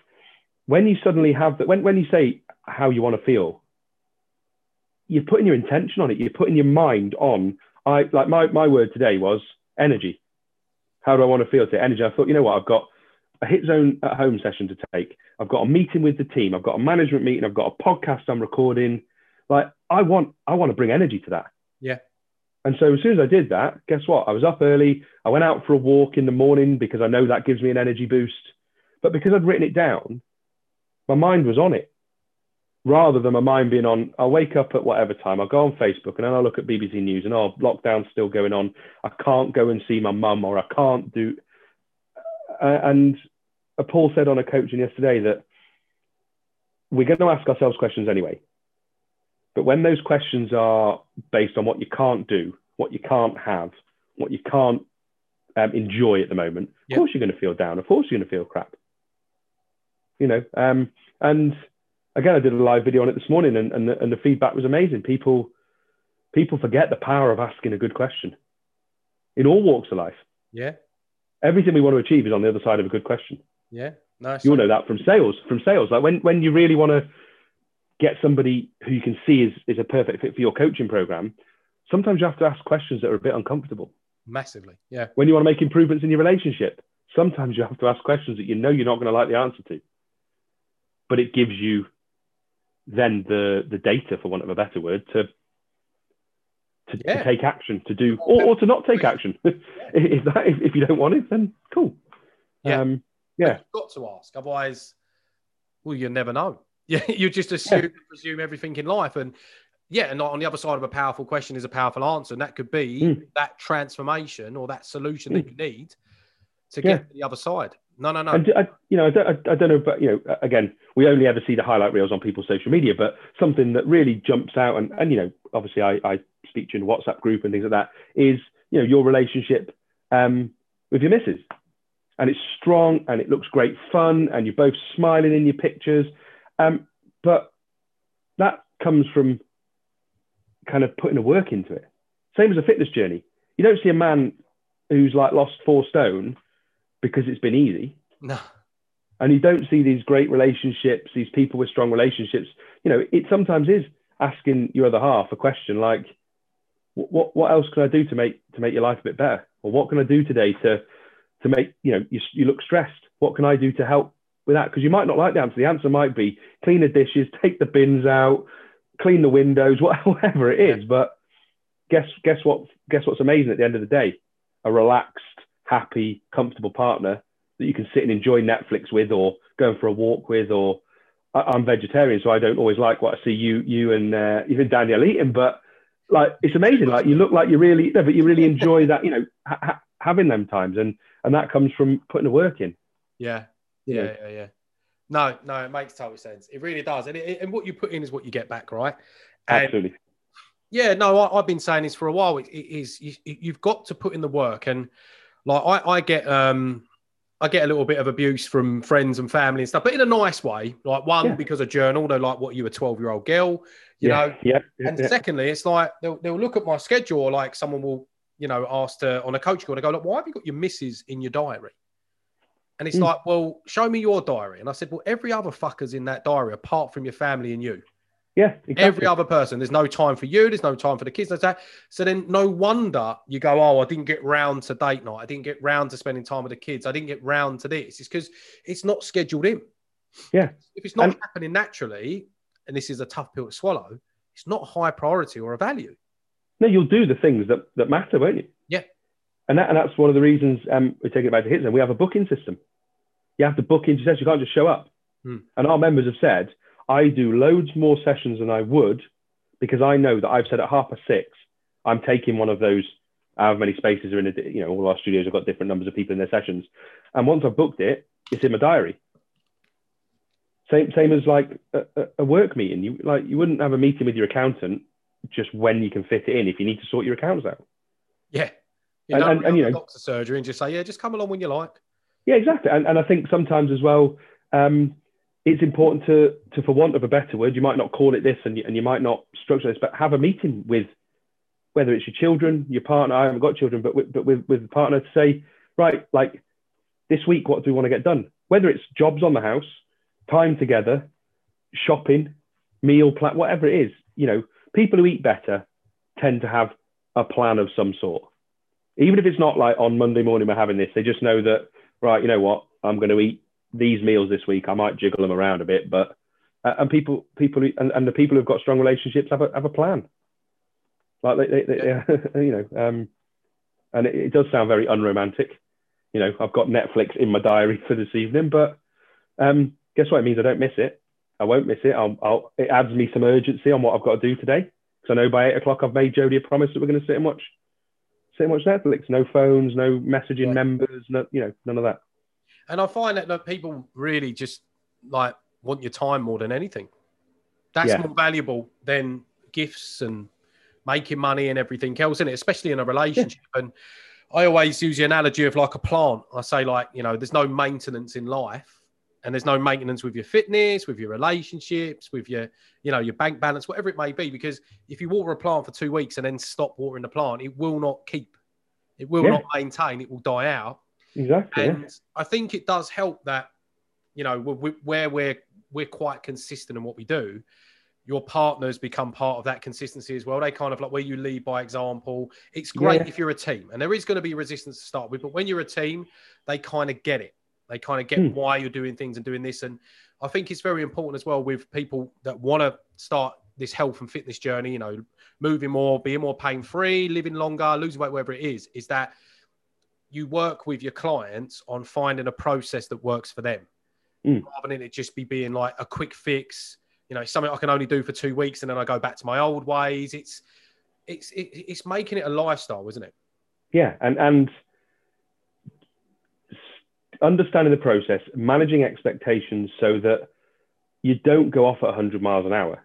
when you suddenly have that, when when you say how you want to feel, you're putting your intention on it. You're putting your mind on. I like my my word today was energy. How do I want to feel today? Energy. I thought, you know what, I've got a hit zone at home session to take. I've got a meeting with the team. I've got a management meeting. I've got a podcast I'm recording. Like I want, I want to bring energy to that. Yeah. And so as soon as I did that, guess what? I was up early. I went out for a walk in the morning because I know that gives me an energy boost. But because I'd written it down, my mind was on it rather than my mind being on, I'll wake up at whatever time, I'll go on Facebook and then I'll look at BBC News and oh, lockdown's still going on. I can't go and see my mum or I can't do. Uh, and Paul said on a coaching yesterday that we're going to ask ourselves questions anyway. But when those questions are based on what you can't do, what you can't have, what you can't um, enjoy at the moment, yep. of course you're going to feel down. Of course you're going to feel crap. You know, um, and again, I did a live video on it this morning, and, and, the, and the feedback was amazing. People, people forget the power of asking a good question in all walks of life. Yeah. Everything we want to achieve is on the other side of a good question. Yeah. Nice. You'll know that from sales. From sales, like when when you really want to get somebody who you can see is, is a perfect fit for your coaching program, sometimes you have to ask questions that are a bit uncomfortable. Massively. Yeah. When you want to make improvements in your relationship, sometimes you have to ask questions that you know you're not going to like the answer to. But it gives you then the the data, for want of a better word, to to, yeah. to take action, to do or, or to not take action. if that if, if, you don't want it, then cool. Yeah. Um, yeah. You've got to ask, otherwise, well, you never know. Yeah, you just assume yeah. presume everything in life, and yeah, and on the other side of a powerful question is a powerful answer, and that could be mm. that transformation or that solution mm. that hmm. you need to get to the other side. No, no, no. I, you know, I don't, I don't know, but you know, again, we only ever see the highlight reels on people's social media, but something that really jumps out, and and you know, obviously, I, I speak to you in a WhatsApp group and things like that, is you know your relationship um, with your missus, and it's strong and it looks great fun, and you're both smiling in your pictures, um, but that comes from kind of putting the work into it. Same as a fitness journey. You don't see a man who's like lost four stone because it's been easy. No. And you don't see these great relationships, these people with strong relationships. You know, it sometimes is asking your other half a question like, what what else can I do to make to make your life a bit better? Or what can I do today to to make you know you, you look stressed? What can I do to help with that? Because you might not like the answer. The answer might be clean the dishes, take the bins out, clean the windows, whatever it is. But guess guess what? Guess what's amazing at the end of the day? A relaxed, happy, comfortable partner that you can sit and enjoy Netflix with, or going for a walk with, or I'm vegetarian, so I don't always like what I see you you and uh, even Danielle eating, but like it's amazing. Like you look like you really, no, but you really enjoy that. You know, ha- having them times, and and that comes from putting the work in. Yeah, yeah, yeah, yeah. yeah. No, no, it makes total sense. It really does, and it, and what you put in is what you get back, right? And Absolutely. Yeah, no, I, have been saying this for a while. It, it is you, you've got to put in the work, and like I, I get um I get a little bit of abuse from friends and family and stuff, but in a nice way. Like one yeah. because a journal, they're like, "What you a twelve year old girl?" You yeah. know. Yeah. And yeah. secondly, it's like they'll, they'll look at my schedule, or like someone will, you know, ask to on a coach call, and go, "Look, why have you got your misses in your diary?" And it's mm. like, "Well, show me your diary." And I said, "Well, every other fucker's in that diary apart from your family and you." Yeah, exactly. every other person. There's no time for you. There's no time for the kids. That. So then, no wonder you go, "Oh, I didn't get round to date night. I didn't get round to spending time with the kids. I didn't get round to this." It's because it's not scheduled in. Yeah. If it's not and, happening naturally, and this is a tough pill to swallow, it's not high priority or a value. No, you'll do the things that that matter, won't you? Yeah. And that, and that's one of the reasons um, we're taking it back to Hit Zone. We have a booking system. You have to book into sessions. You can't just show up. Hmm. And our members have said I do loads more sessions than I would because I know that I've said at half past six, I'm taking one of those, however many spaces are in a, you know, all our studios have got different numbers of people in their sessions. And once I've booked it, it's in my diary. Same, same as like a, a work meeting. You like you wouldn't have a meeting with your accountant just when you can fit it in if you need to sort your accounts out. Yeah. You and, and, and you know, doctor surgery and just say, yeah, just come along when you like. Yeah, exactly. And, and I think sometimes as well, um, it's important to, to, for want of a better word, you might not call it this and you, and you might not structure this, but have a meeting with whether it's your children, your partner. I haven't got children, but with, but with, with the partner to say, right, like this week, what do we want to get done? Whether it's jobs on the house, time together, shopping, meal plan, whatever it is, you know, people who eat better tend to have a plan of some sort. Even if it's not like on Monday morning we're having this, they just know that, right, you know what, I'm going to eat these meals this week, I might jiggle them around a bit, but uh, and people people and, and the people who've got strong relationships have a have a plan. Like they, they, they you know, um, and it, it, does sound very unromantic. You know, I've got Netflix in my diary for this evening, but um, guess what? It means I don't miss it. I won't miss it. I'll, I'll, it adds me some urgency on what I've got to do today because I know by eight o'clock I've made Jodie a promise that we're going to sit and watch, sit and watch Netflix. No phones, no messaging yeah. members, no, you know, none of that. And I find that, that people really just like want your time more than anything. That's yeah. more valuable than gifts and making money and everything else in it, especially in a relationship. Yeah. And I always use the analogy of like a plant. I say, like, you know, there's no maintenance in life and there's no maintenance with your fitness, with your relationships, with your, you know, your bank balance, whatever it may be. Because if you water a plant for two weeks and then stop watering the plant, it will not keep, it will yeah. not maintain, it will die out. Exactly. And yeah. I think it does help that, you know, where we're we're quite consistent in what we do. Your partners become part of that consistency as well. They kind of like where you lead by example. It's great yeah. if you're a team, and there is going to be resistance to start with, but when you're a team, they kind of get it. They kind of get hmm. why you're doing things and doing this. And I think it's very important as well with people that want to start this health and fitness journey, you know, moving more, being more pain free, living longer, losing weight, whatever it is, is that you work with your clients on finding a process that works for them. Mm. rather than it just be being like a quick fix you know something i can only do for two weeks and then i go back to my old ways. It's it's it's making it a lifestyle isn't it? Yeah and and understanding the process managing expectations so that you don't go off at 100 miles an hour.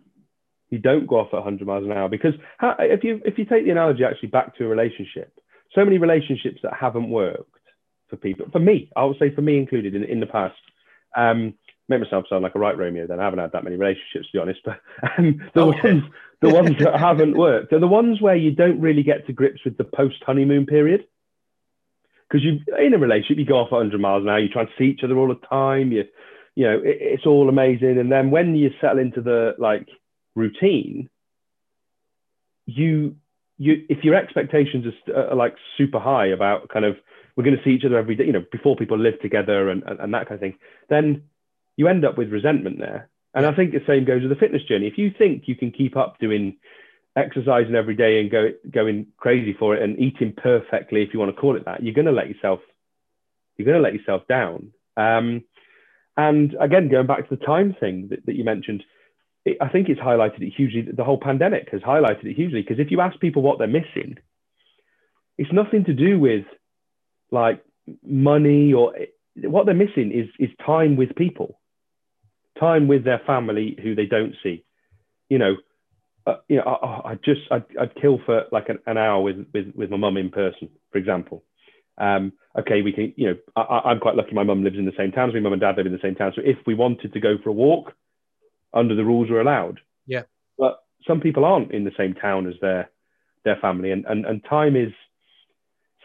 You don't go off at 100 miles an hour because if you if you take the analogy actually back to a relationship so many relationships that haven't worked for people. For me, I would say for me included in, in the past, um, make myself sound like a right Romeo. Then I haven't had that many relationships to be honest. But um, the Okay. ones the ones that haven't worked are the ones where you don't really get to grips with the post honeymoon period. Because you in a relationship, you go off at 100 miles an hour. You try and see each other all the time. You you know it, it's all amazing. And then when you settle into the like routine, you you if your expectations are, st- are like super high about kind of we're going to see each other every day, you know, before people live together and, and, and that kind of thing, then you end up with resentment there. And I think the same goes with the fitness journey. If you think you can keep up doing exercising every day and go going crazy for it and eating perfectly, if you want to call it that, you're going to let yourself you're going to let yourself down. Um, and again, going back to the time thing that, that you mentioned, it, I think it's highlighted it hugely. The whole pandemic has highlighted it hugely because if you ask people what they're missing, it's nothing to do with like money or what they're missing is is time with people, time with their family who they don't see. You know, uh, you know, I, I just I'd, I'd kill for like an, an hour with with with my mum in person, for example. Um, okay, we can, you know, I, I'm quite lucky. My mum lives in the same town as me. Mum and dad live in the same town. So if we wanted to go for a walk, under the rules, we're allowed. Yeah. But some people aren't in the same town as their their family, and and and time is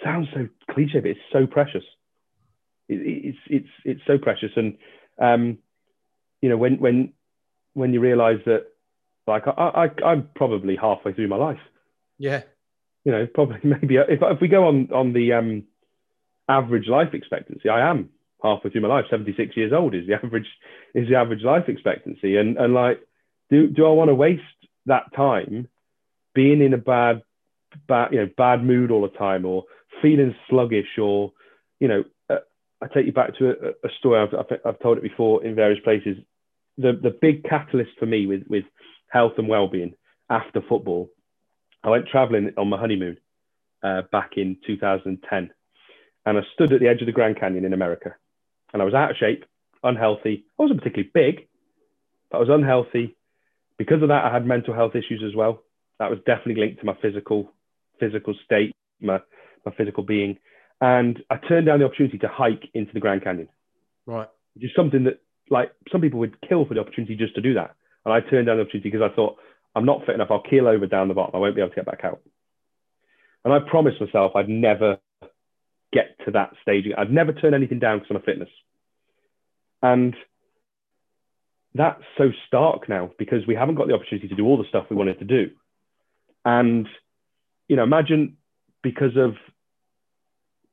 sounds so cliche, but it's so precious. It, it's it's it's so precious, and um, you know, when when when you realise that, like, I, I I'm probably halfway through my life Yeah. you know, probably maybe if, if we go on on the um, average life expectancy, I am halfway through my life. Seventy six years old is the average is the average life expectancy, and and like, do do I want to waste that time being in a bad bad you know bad mood all the time, or feeling sluggish, or you know, uh, I take you back to a, a story I've, I've I've told it before in various places. The the big catalyst for me with with health and well being after football I went traveling on my honeymoon uh, back in 2010. And I stood at the edge of the Grand Canyon in America. And I was out of shape, unhealthy. I wasn't particularly big, but I was unhealthy. Because of that, I had mental health issues as well. That was definitely linked to my physical, physical state, my, my physical being. And I turned down the opportunity to hike into the Grand Canyon, Right. which is something that, like, some people would kill for the opportunity just to do that. And I turned down the opportunity because I thought, I'm not fit enough. I'll keel over down the bottom. I won't be able to get back out. And I promised myself I'd never get to that stage. I'd never turn anything down because I'm a fitness. And that's so stark now because we haven't got the opportunity to do all the stuff we wanted to do. And, you know, imagine because of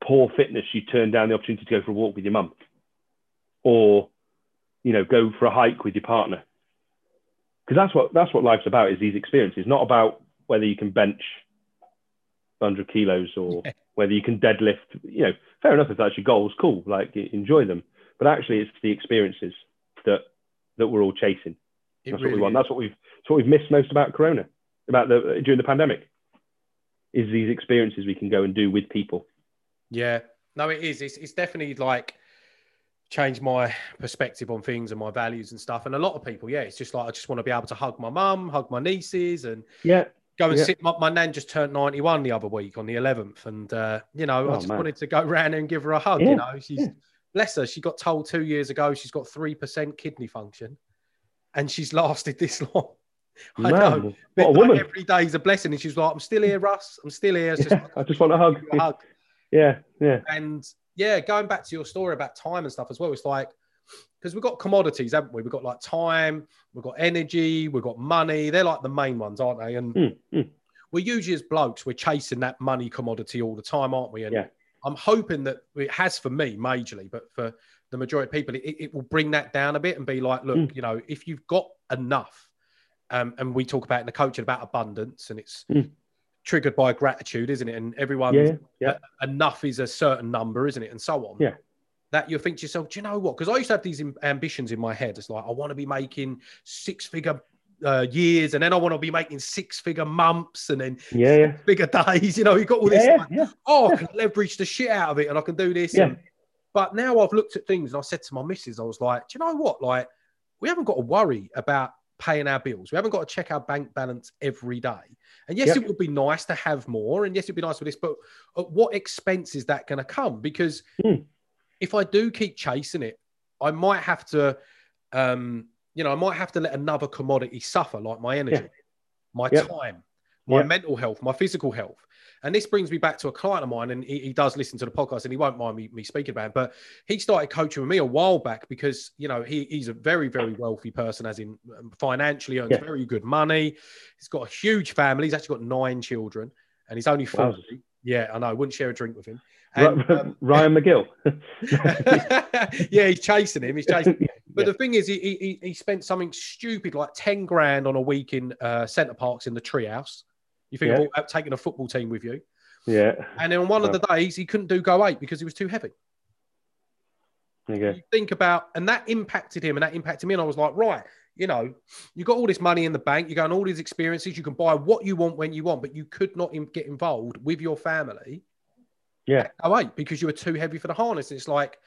poor fitness, you turn down the opportunity to go for a walk with your mum or, you know, go for a hike with your partner because that's what that's what life's about is these experiences not about whether you can bench 100 kilos or Yeah. whether you can deadlift you know fair enough if that's your goals cool like enjoy them but actually it's the experiences that that we're all chasing It that's really what we want is. that's what we've that's what we've missed most about corona about the during the pandemic is these experiences we can go and do with people Yeah, no, it is. It's, it's definitely like changed my perspective on things and my values and stuff. And a lot of people, yeah, it's just like I just want to be able to hug my mum, hug my nieces, and yeah go and Yeah. sit. My, my nan just turned 91 the other week on the 11th. And, uh, you know, I Oh, just man. wanted to go round and give her a hug. Yeah, You know, she's yeah. bless her. She got told two years ago she's got 3% kidney function and she's lasted this long. I know. man But what a like, woman every day's a blessing. And she's like, I'm still here, Russ. I'm still here. Just i just want a hug a hug. yeah yeah And yeah, going back to your story about time and stuff as well, it's like because we've got commodities, haven't we? We've got like time, we've got energy, we've got money. They're like the main ones, aren't they? And Mm, mm. we're usually as blokes, we're chasing that money commodity all the time, aren't we? And Yeah. I'm hoping that it has for me majorly, but for the majority of people, it, it will bring that down a bit and be like, look, Mm. you know, if you've got enough, um, and we talk about in the coaching about abundance, and it's Mm. triggered by gratitude, isn't it? And everyone yeah yeah enough is a certain number, isn't it? And so on. Yeah. That you think to yourself, do you know what? Because I used to have these ambitions in my head. It's like, I want to be making six figure uh, years and then I want to be making six figure months and then yeah yeah bigger days. You know, you've got all this, yeah, like, yeah. oh, I can leverage the shit out of it and I can do this. Yeah. And, but now I've looked at things and I said to my missus, I was like, do you know what? Like, we haven't got to worry about paying our bills. We haven't got to check our bank balance every day. And yes, Yep. it would be nice to have more. And yes, it'd be nice for this, but at what expense is that going to come? Because Hmm. If I do keep chasing it, I might have to um, you know, I might have to let another commodity suffer, like my energy, Yeah. my Yep. time, my Yep. mental health, my physical health. And this brings me back to a client of mine, and he, he does listen to the podcast, and he won't mind me, me speaking about it. But he started coaching with me a while back because you know he, he's a very very wealthy person, as in um, financially earns Yeah. very good money. He's got a huge family. He's actually got nine children, and he's only forty. Yeah, I know. I wouldn't share a drink with him. And, um, Ryan McGill. yeah, he's chasing him. He's chasing. But Yeah. the thing is, he, he he spent something stupid like ten grand on a week in uh, Center Parcs in the Treehouse. You think Yeah. of all- taking a football team with you, yeah. and then on one of the days he couldn't do Go Ape because he was too heavy. There you. You think about, and that impacted him, and that impacted me, and I was like, right, you know, you got all this money in the bank, you got all these experiences, you can buy what you want when you want, but you could not in- get involved with your family. Yeah. Oh wait, because you were too heavy for the harness. It's like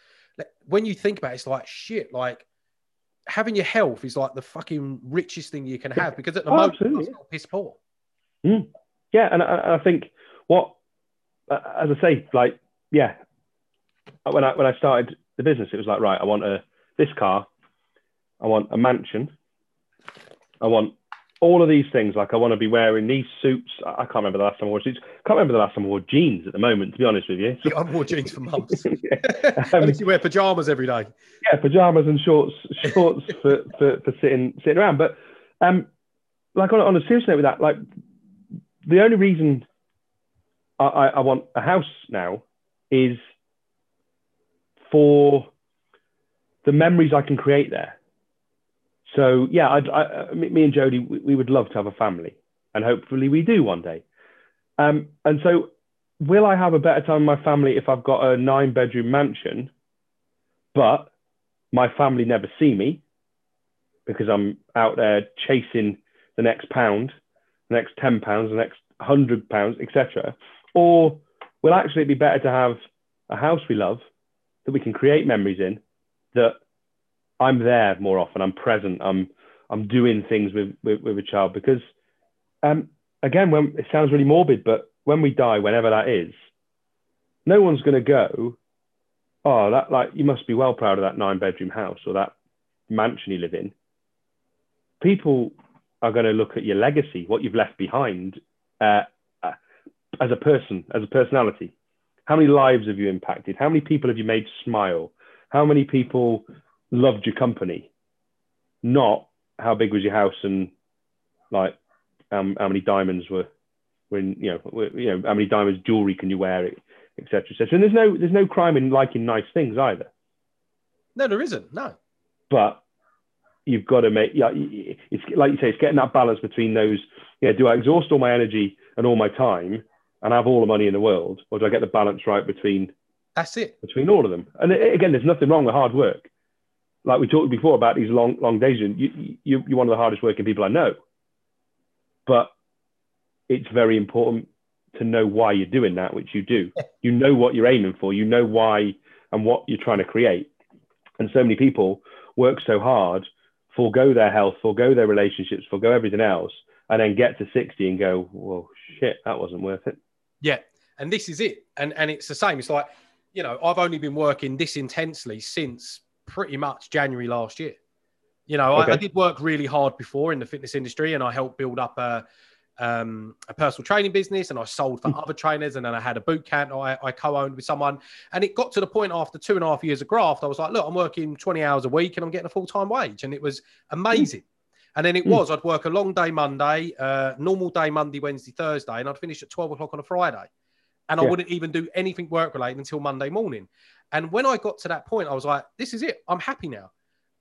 when you think about it, it's like shit. Like having your health is like the fucking richest thing you can have because at the Oh, moment absolutely, it's piss poor. Yeah, and I, I think what, uh, as I say, like, yeah, when I when I started the business, it was like, right, I want a this car, I want a mansion, I want all of these things. Like, I want to be wearing these suits. I can't remember the last time I wore suits. Can't remember the last time I wore jeans. At the moment, to be honest with you. So- I've worn jeans for months. yeah. Um, you wear pajamas every day. yeah, pajamas and shorts, shorts for, for, for sitting sitting around. But um, like on, a- on a serious note with that, like the only reason I, I, I want a house now is for the memories I can create there. So yeah, I, me me and Jody, we, we would love to have a family, and hopefully we do one day. Um, and so, will I have a better time with my family if I've got a nine-bedroom mansion? but my family never see me because I'm out there chasing the next pound, the next 10 pounds, the next 100 pounds, etc. Or will actually it be better to have a house we love that we can create memories in that I'm there more often, I'm present, I'm I'm doing things with with, with a child because um again when it sounds really morbid, but when we die, whenever that is, no one's gonna go, oh, that like you must be well proud of that nine bedroom house or that mansion you live in. People are going to look at your legacy, what you've left behind, uh, uh, as a person, as a personality. How many lives have you impacted? How many people have you made smile? How many people loved your company? Not how big was your house and like um, how many diamonds were, when you know, you know, how many diamonds jewelry can you wear, etc. etc. And there's no there's no crime in liking nice things either. No, there isn't. No. but you've got to make yeah it's like you say it's getting that balance between those yeah do i exhaust all my energy and all my time and have all the money in the world or do i get the balance right between That's it. between all of them and again there's nothing wrong with hard work like we talked before about these long long days and you, you you're one of the hardest working people i know. But it's very important to know why you're doing that which you do. You know what you're aiming for. You know why and what you're trying to create. And so many people work so hard forego their health forego their relationships forego everything else and then get to 60 and go well shit that wasn't worth it. Yeah, and this is it, and and it's the same. It's like, you know, I've only been working this intensely since pretty much January last year. You know, I, I did work really hard before in the fitness industry, and I helped build up a um, a personal training business, and I sold for other trainers, and then I had a boot camp I, I co-owned with someone, and it got to the point after two and a half years of graft, I was like, look, I'm working 20 hours a week, and I'm getting a full time wage, and it was amazing. And then it Mm. was, I'd work a long day Monday, uh, normal day Monday, Wednesday, Thursday, and I'd finish at 12 o'clock on a Friday. And I Yeah. wouldn't even do anything work related until Monday morning. And when I got to that point, I was like, this is it. I'm happy now.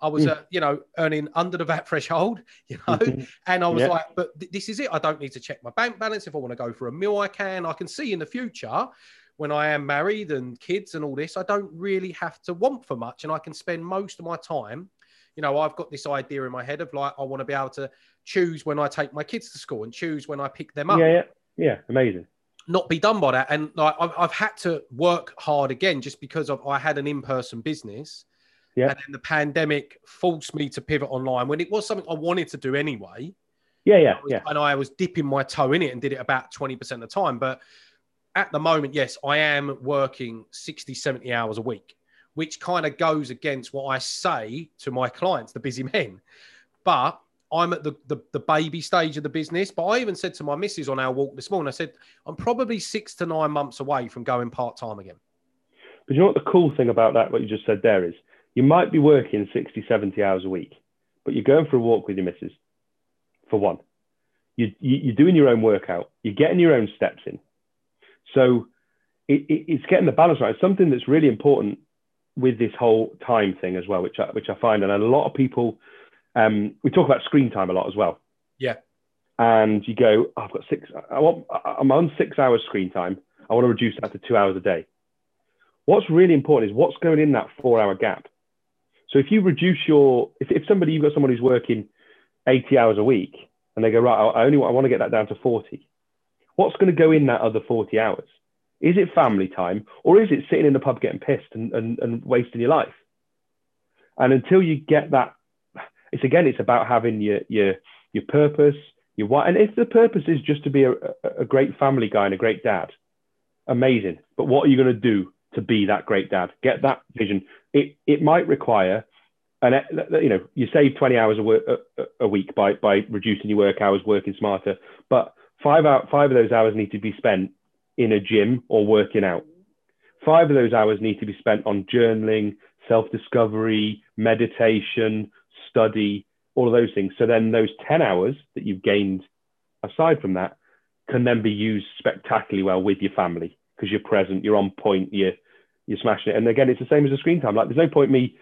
I was, Mm. uh, you know, earning under the VAT threshold, you know, and I was Yeah. like, but th- this is it. I don't need to check my bank balance. If I want to go for a meal, I can. I can see in the future when I am married and kids and all this, I don't really have to want for much. And I can spend most of my time, you know, I've got this idea in my head of like, I want to be able to choose when I take my kids to school and choose when I pick them up yeah yeah yeah amazing not be done by that. And like I've, I've had to work hard again just because of I had an in-person business. Yeah. And then the pandemic forced me to pivot online when it was something I wanted to do anyway. yeah yeah I was- yeah And I was dipping my toe in it and did it about 20% of the time. But at the moment, yes, I am working 60, 70 hours a week, which kind of goes against what I say to my clients, the busy men. But I'm at the, the, the baby stage of the business. But I even said to my missus on our walk this morning, I said, I'm probably six to nine months away from going part time again. But you know what the cool thing about that, what you just said there is, you might be working 60, 70 hours a week, but you're going for a walk with your missus, for one. You, you, are doing your own workout, you're getting your own steps in. So it, it, it's getting the balance right. It's something that's really important with this whole time thing as well, which I, which I find, and a lot of people, um, we talk about screen time a lot as well. Yeah. And you go, oh, I've got six, I want, I'm on six hours screen time. I want to reduce that to two hours a day. What's really important is what's going in that four hour gap. So if you reduce your, if, if somebody, you've got someone who's working 80 hours a week and they go, right, I only I want to get that down to 40. What's going to go in that other 40 hours? Is it family time or is it sitting in the pub getting pissed and, and, and wasting your life? And until you get that, it's again, it's about having your, your, your purpose, your what, and if the purpose is just to be a, a great family guy and a great dad, amazing. But what are you going to do to be that great dad? Get that vision. It, it might require and you know you save 20 hours a, work, a, a, week by by reducing your work hours working smarter but five out five of those hours need to be spent in a gym or working out. Five of those hours need to be spent on journaling, self discovery, meditation, study, all of those things. So then those 10 hours that you've gained aside from that can then be used spectacularly well with your family because you're present, you're on point, you're, you're smashing it. And again, it's the same as the screen time. Like there's no point me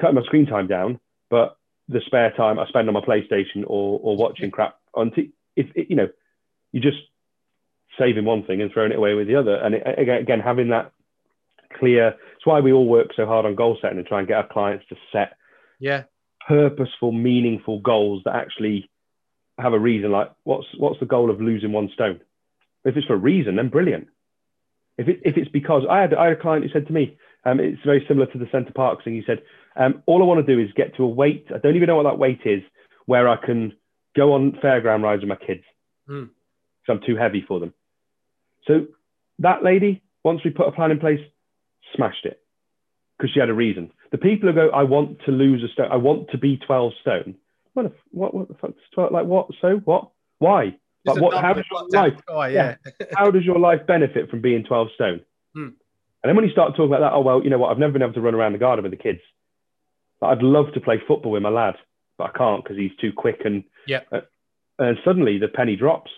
cutting my screen time down, but the spare time I spend on my PlayStation or, or watching crap on t- if it, you know, you're just saving one thing and throwing it away with the other. And it, again, having that clear, it's why we all work so hard on goal setting and try and get our clients to set yeah purposeful, meaningful goals that actually have a reason. Like, what's what's the goal of losing one stone? If it's for a reason, then brilliant. If it, if it's because I had I had a client who said to me, um, it's very similar to the Center Parcs thing. He said, um, all I want to do is get to a weight. I don't even know what that weight is, where I can go on fairground rides with my kids. Mm. I'm too heavy for them. So that lady, once we put a plan in place, smashed it because she had a reason. The people who go, I want to lose a stone, I want to be 12 stone. What, the, what, what the fuck? 12, like what? So what? Why? Like, what, how does your life? Guy, yeah. yeah. how does your life benefit from being 12 stone? Hmm. And then when you start talking about that, oh well, you know what? I've never been able to run around the garden with the kids. But I'd love to play football with my lad, but I can't because he's too quick. And yeah, uh, and suddenly the penny drops.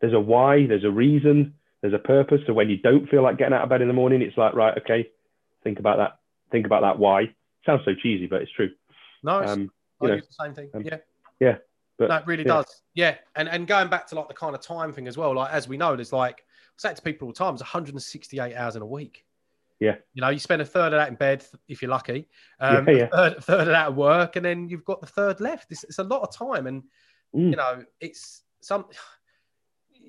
There's a why. There's a reason there's a purpose. So when you don't feel like getting out of bed in the morning, it's like, right, okay, think about that. Think about that why. Sounds so cheesy, but it's true. No, it's, um, I know, the same thing. Um, yeah. Yeah. But, no, it really yeah. does. Yeah. And and going back to like the kind of time thing as well, like as we know, there's like I say to people all the time, it's 168 hours in a week. Yeah. You know, you spend a third of that in bed if you're lucky. Um, yeah, yeah. A third, a third, of that at work, and then you've got the third left. It's, it's a lot of time, and mm. you know, it's some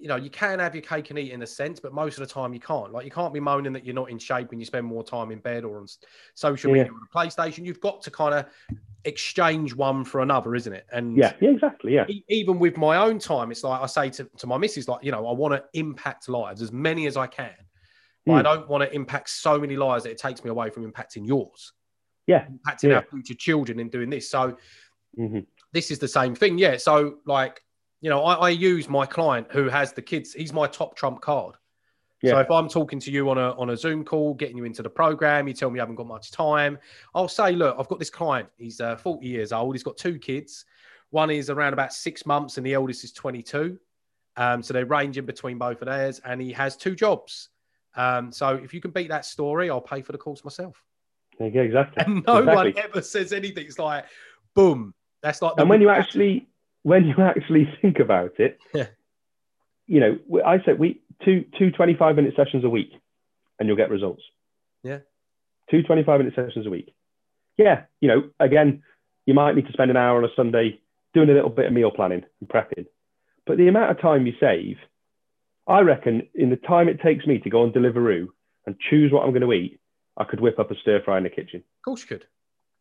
you know, you can have your cake and eat in a sense, but most of the time you can't. Like you can't be moaning that you're not in shape and you spend more time in bed or on social media yeah. or the PlayStation. You've got to kind of exchange one for another, isn't it? And yeah, yeah, exactly. Yeah. Even with my own time, it's like I say to, to my missus, like, you know, I want to impact lives as many as I can. But mm. I hmm. don't want to impact so many lives that it takes me away from impacting yours. Yeah. Impacting yeah. our future children in doing this. So mm-hmm. this is the same thing. Yeah. So like you know, I, I, use my client who has the kids. He's my top trump card. Yeah. So if I'm talking to you on a on a Zoom call, getting you into the program, you tell me you haven't got much time, I'll say, look, I've got this client. He's uh, 40 years old. He's got two kids. One is around about six months, and the eldest is 22. Um, so they're ranging between both of theirs, and he has two jobs. Um, so if you can beat that story, I'll pay for the course myself. Yeah, exactly. And no exactly. one ever says anything. It's like, boom. That's like. and when you actually when you actually think about it, yeah. you know, I said we two two 25 minute sessions a week and you'll get results. Yeah. Two 25 minute sessions a week. Yeah. You know, again, you might need to spend an hour on a Sunday doing a little bit of meal planning and prepping. But the amount of time you save, I reckon in the time it takes me to go on Deliveroo and choose what I'm going to eat, I could whip up a stir fry in the kitchen. Of course you could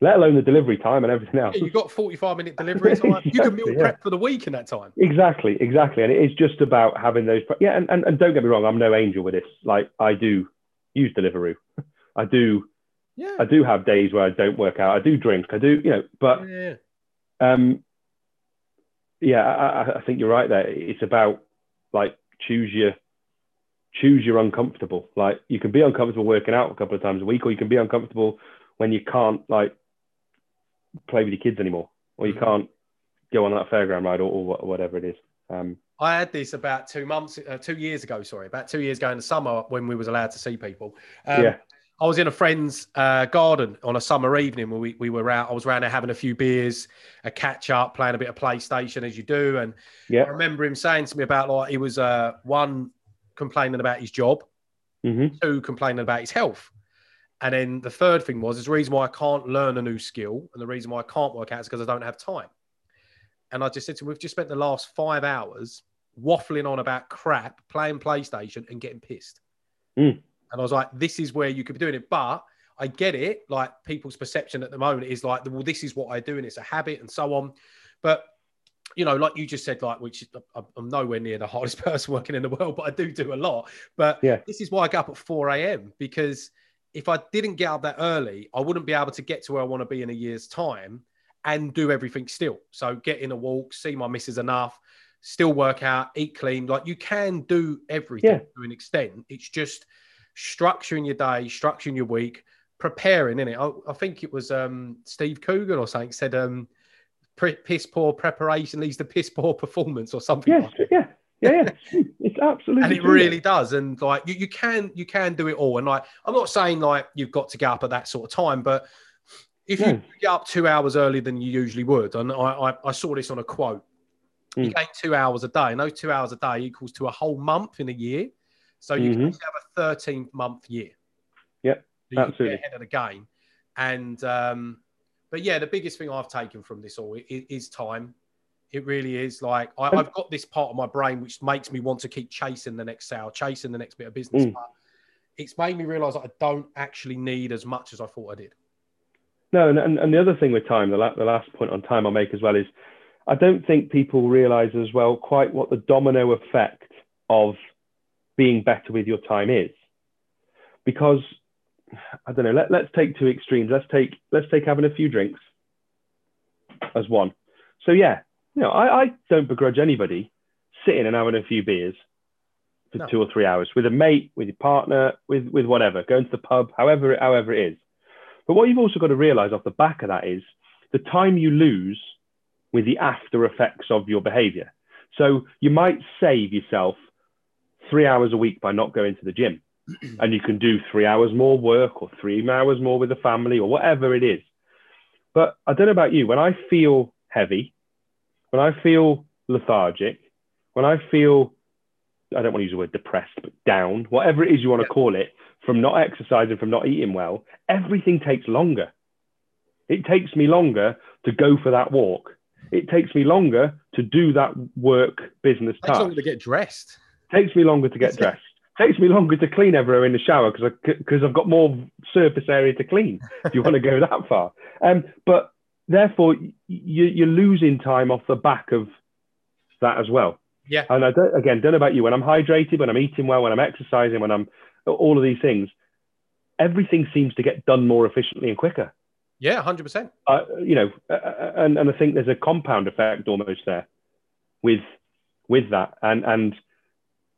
let alone the delivery time and everything else. Yeah, you got 45 minute delivery time. exactly, you can meal prep yeah. for the week in that time. Exactly, exactly. And it is just about having those. Yeah, and, and, and don't get me wrong, I'm no angel with this. Like, I do use Deliveroo. I do Yeah. I do have days where I don't work out. I do drink. I do, you know, but yeah. um, yeah, I, I think you're right there. It's about like choose your choose your uncomfortable. Like you can be uncomfortable working out a couple of times a week, or you can be uncomfortable when you can't like play with your kids anymore, or you Mhm. can't go on that fairground ride, or, or whatever it is. Um, I had this about two months, uh, two years ago. Sorry, about two years ago in the summer when we was allowed to see people. Um, Yeah. I was in a friend's uh, garden on a summer evening where we, we were out. I was around there having a few beers, a catch up, playing a bit of PlayStation as you do. And yeah. I remember him saying to me about like he was uh, one complaining about his job, hmm two complaining about his health. And then the third thing was, is the reason why I can't learn a new skill and the reason why I can't work out is because I don't have time. And I just said to him, we've just spent the last five hours waffling on about crap, playing PlayStation and getting pissed. Mm. And I was like, this is where you could be doing it. But I get it. Like people's perception at the moment is like, well, this is what I do and it's a habit and so on. But you know, like you just said, like, which I'm- nowhere near the hardest person working in the world, but I do do a lot. But Yeah. this is why I get up at 4 a.m. because if I didn't get up that early, I wouldn't be able to get to where I want to be in a year's time and do everything still. So get in a walk, see my missus enough, still work out, eat clean. Like you can do everything Yeah. to an extent. It's just structuring your day, structuring your week, preparing in it. I, I think it was um, Steve Coogan or something said um, piss poor preparation leads to piss poor performance or something. Yes, like that. yeah, yeah, yeah. It's absolutely And it true. really does. And like you, you can you can do it all. And like I'm not saying like you've got to get up at that sort of time, but if you get up two hours earlier than you usually would, and I, I, I saw this on a quote, you Mm. gain two hours a day, and those two hours a day equals to a whole month in a year. So you can Mhm. actually have a 13 month year. Yep, So you can absolutely. get ahead of the game. And um, but yeah, the biggest thing I've taken from this all is, is time. It really is. Like I, I've got this part of my brain which makes me want to keep chasing the next sale, chasing the next bit of business. Mm. But it's made me realize that I don't actually need as much as I thought I did. No, and, and, and the other thing with time, the, la- the last point on time I'll make as well is I don't think people realize as well quite what the domino effect of being better with your time is. Because I don't know, let, let's take two extremes. Let's take let's take having a few drinks as one. So yeah, you know, I, I don't begrudge anybody sitting and having a few beers for No. two or three hours with a mate, with your partner, with with whatever, going to the pub, however however it is. But what you've also got to realize off the back of that is the time you lose with the after effects of your behavior. So you might save yourself three hours a week by not going to the gym. and you can do three hours more work or three hours more with the family or whatever it is. But I don't know about you, when I feel heavy, when I feel lethargic, when I feel, I don't want to use the word depressed, but down, whatever it is you want to Yeah. call it, from not exercising, from not eating well, everything takes longer. It takes me longer to go for that walk. It takes me longer to do that work business It takes task longer to get dressed. takes me longer to get dressed. Takes me longer to clean everywhere in the shower because because I've got more surface area to clean. If you want to go that far, um, but therefore you, you're losing time off the back of that as well. Yeah. And I don't, again, don't know about you. When I'm hydrated, when I'm eating well, when I'm exercising, when I'm all of these things, everything seems to get done more efficiently and quicker. Yeah, hundred percent. Uh, you know, uh, and, and I think there's a compound effect almost there with with that, and and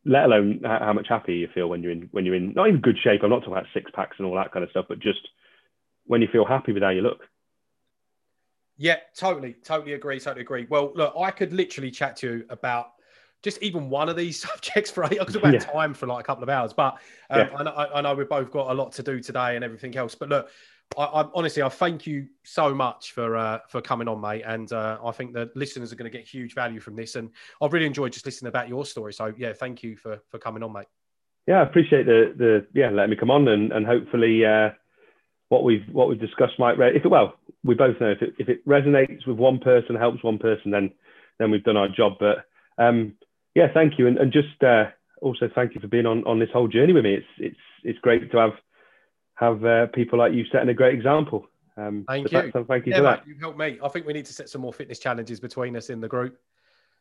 let alone how, how much happier you feel when you're in when you're in not in good shape. I'm not talking about six packs and all that kind of stuff, but just when you feel happy with how you look. Yeah, totally, totally agree, totally agree. Well, look, I could literally chat to you about just even one of these subjects for eight. I could talk about Yeah. time for like a couple of hours, but um, Yeah. I, know, I know we've both got a lot to do today and everything else. But look, I, I honestly, I thank you so much for uh, for coming on, mate. And uh, I think the listeners are going to get huge value from this. And I've really enjoyed just listening about your story. So yeah, thank you for for coming on, mate. Yeah, I appreciate the the yeah letting me come on and and hopefully uh, what we've what we've discussed might re- if it well we both know if it if it resonates with one person helps one person then then we've done our job. But um, yeah, thank you and and just uh, also thank you for being on on this whole journey with me. It's it's it's great to have have uh, people like you setting a great example. Um, Thank so you. th- so thank you Yeah, for mate, that. you've helped me. I think we need to set some more fitness challenges between us in the group.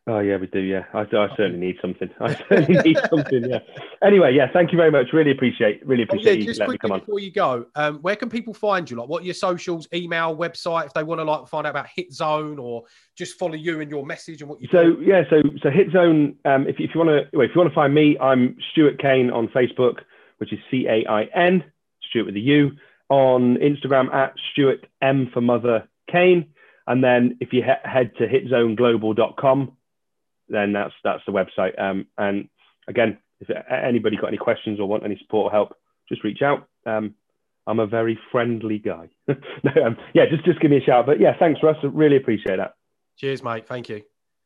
Oh yeah, we do. Yeah, I, I certainly need something. I certainly need something. Yeah. Anyway, yeah. Thank you very much. Really appreciate. Really appreciate oh, yeah, you letting me come on. Before you go, um, where can people find you? Like, what are your socials, email, website, if they want to like find out about Hit Zone or just follow you and your message and what you. So do? yeah, so so Hit Zone. Um, if, if you want to, if you want to find me, I'm Stuart Cain on Facebook, which is C A I N, Stuart with a U. On Instagram at Stuart M for Mother Cain. And then if you he- head to hitzoneglobal.com, then that's that's the website. Um, and again, if anybody got any questions or want any support or help, just reach out. Um, I'm a very friendly guy. no, um, yeah, just just give me a shout. But yeah, thanks, Russ. Really appreciate that. Cheers, mate. Thank you.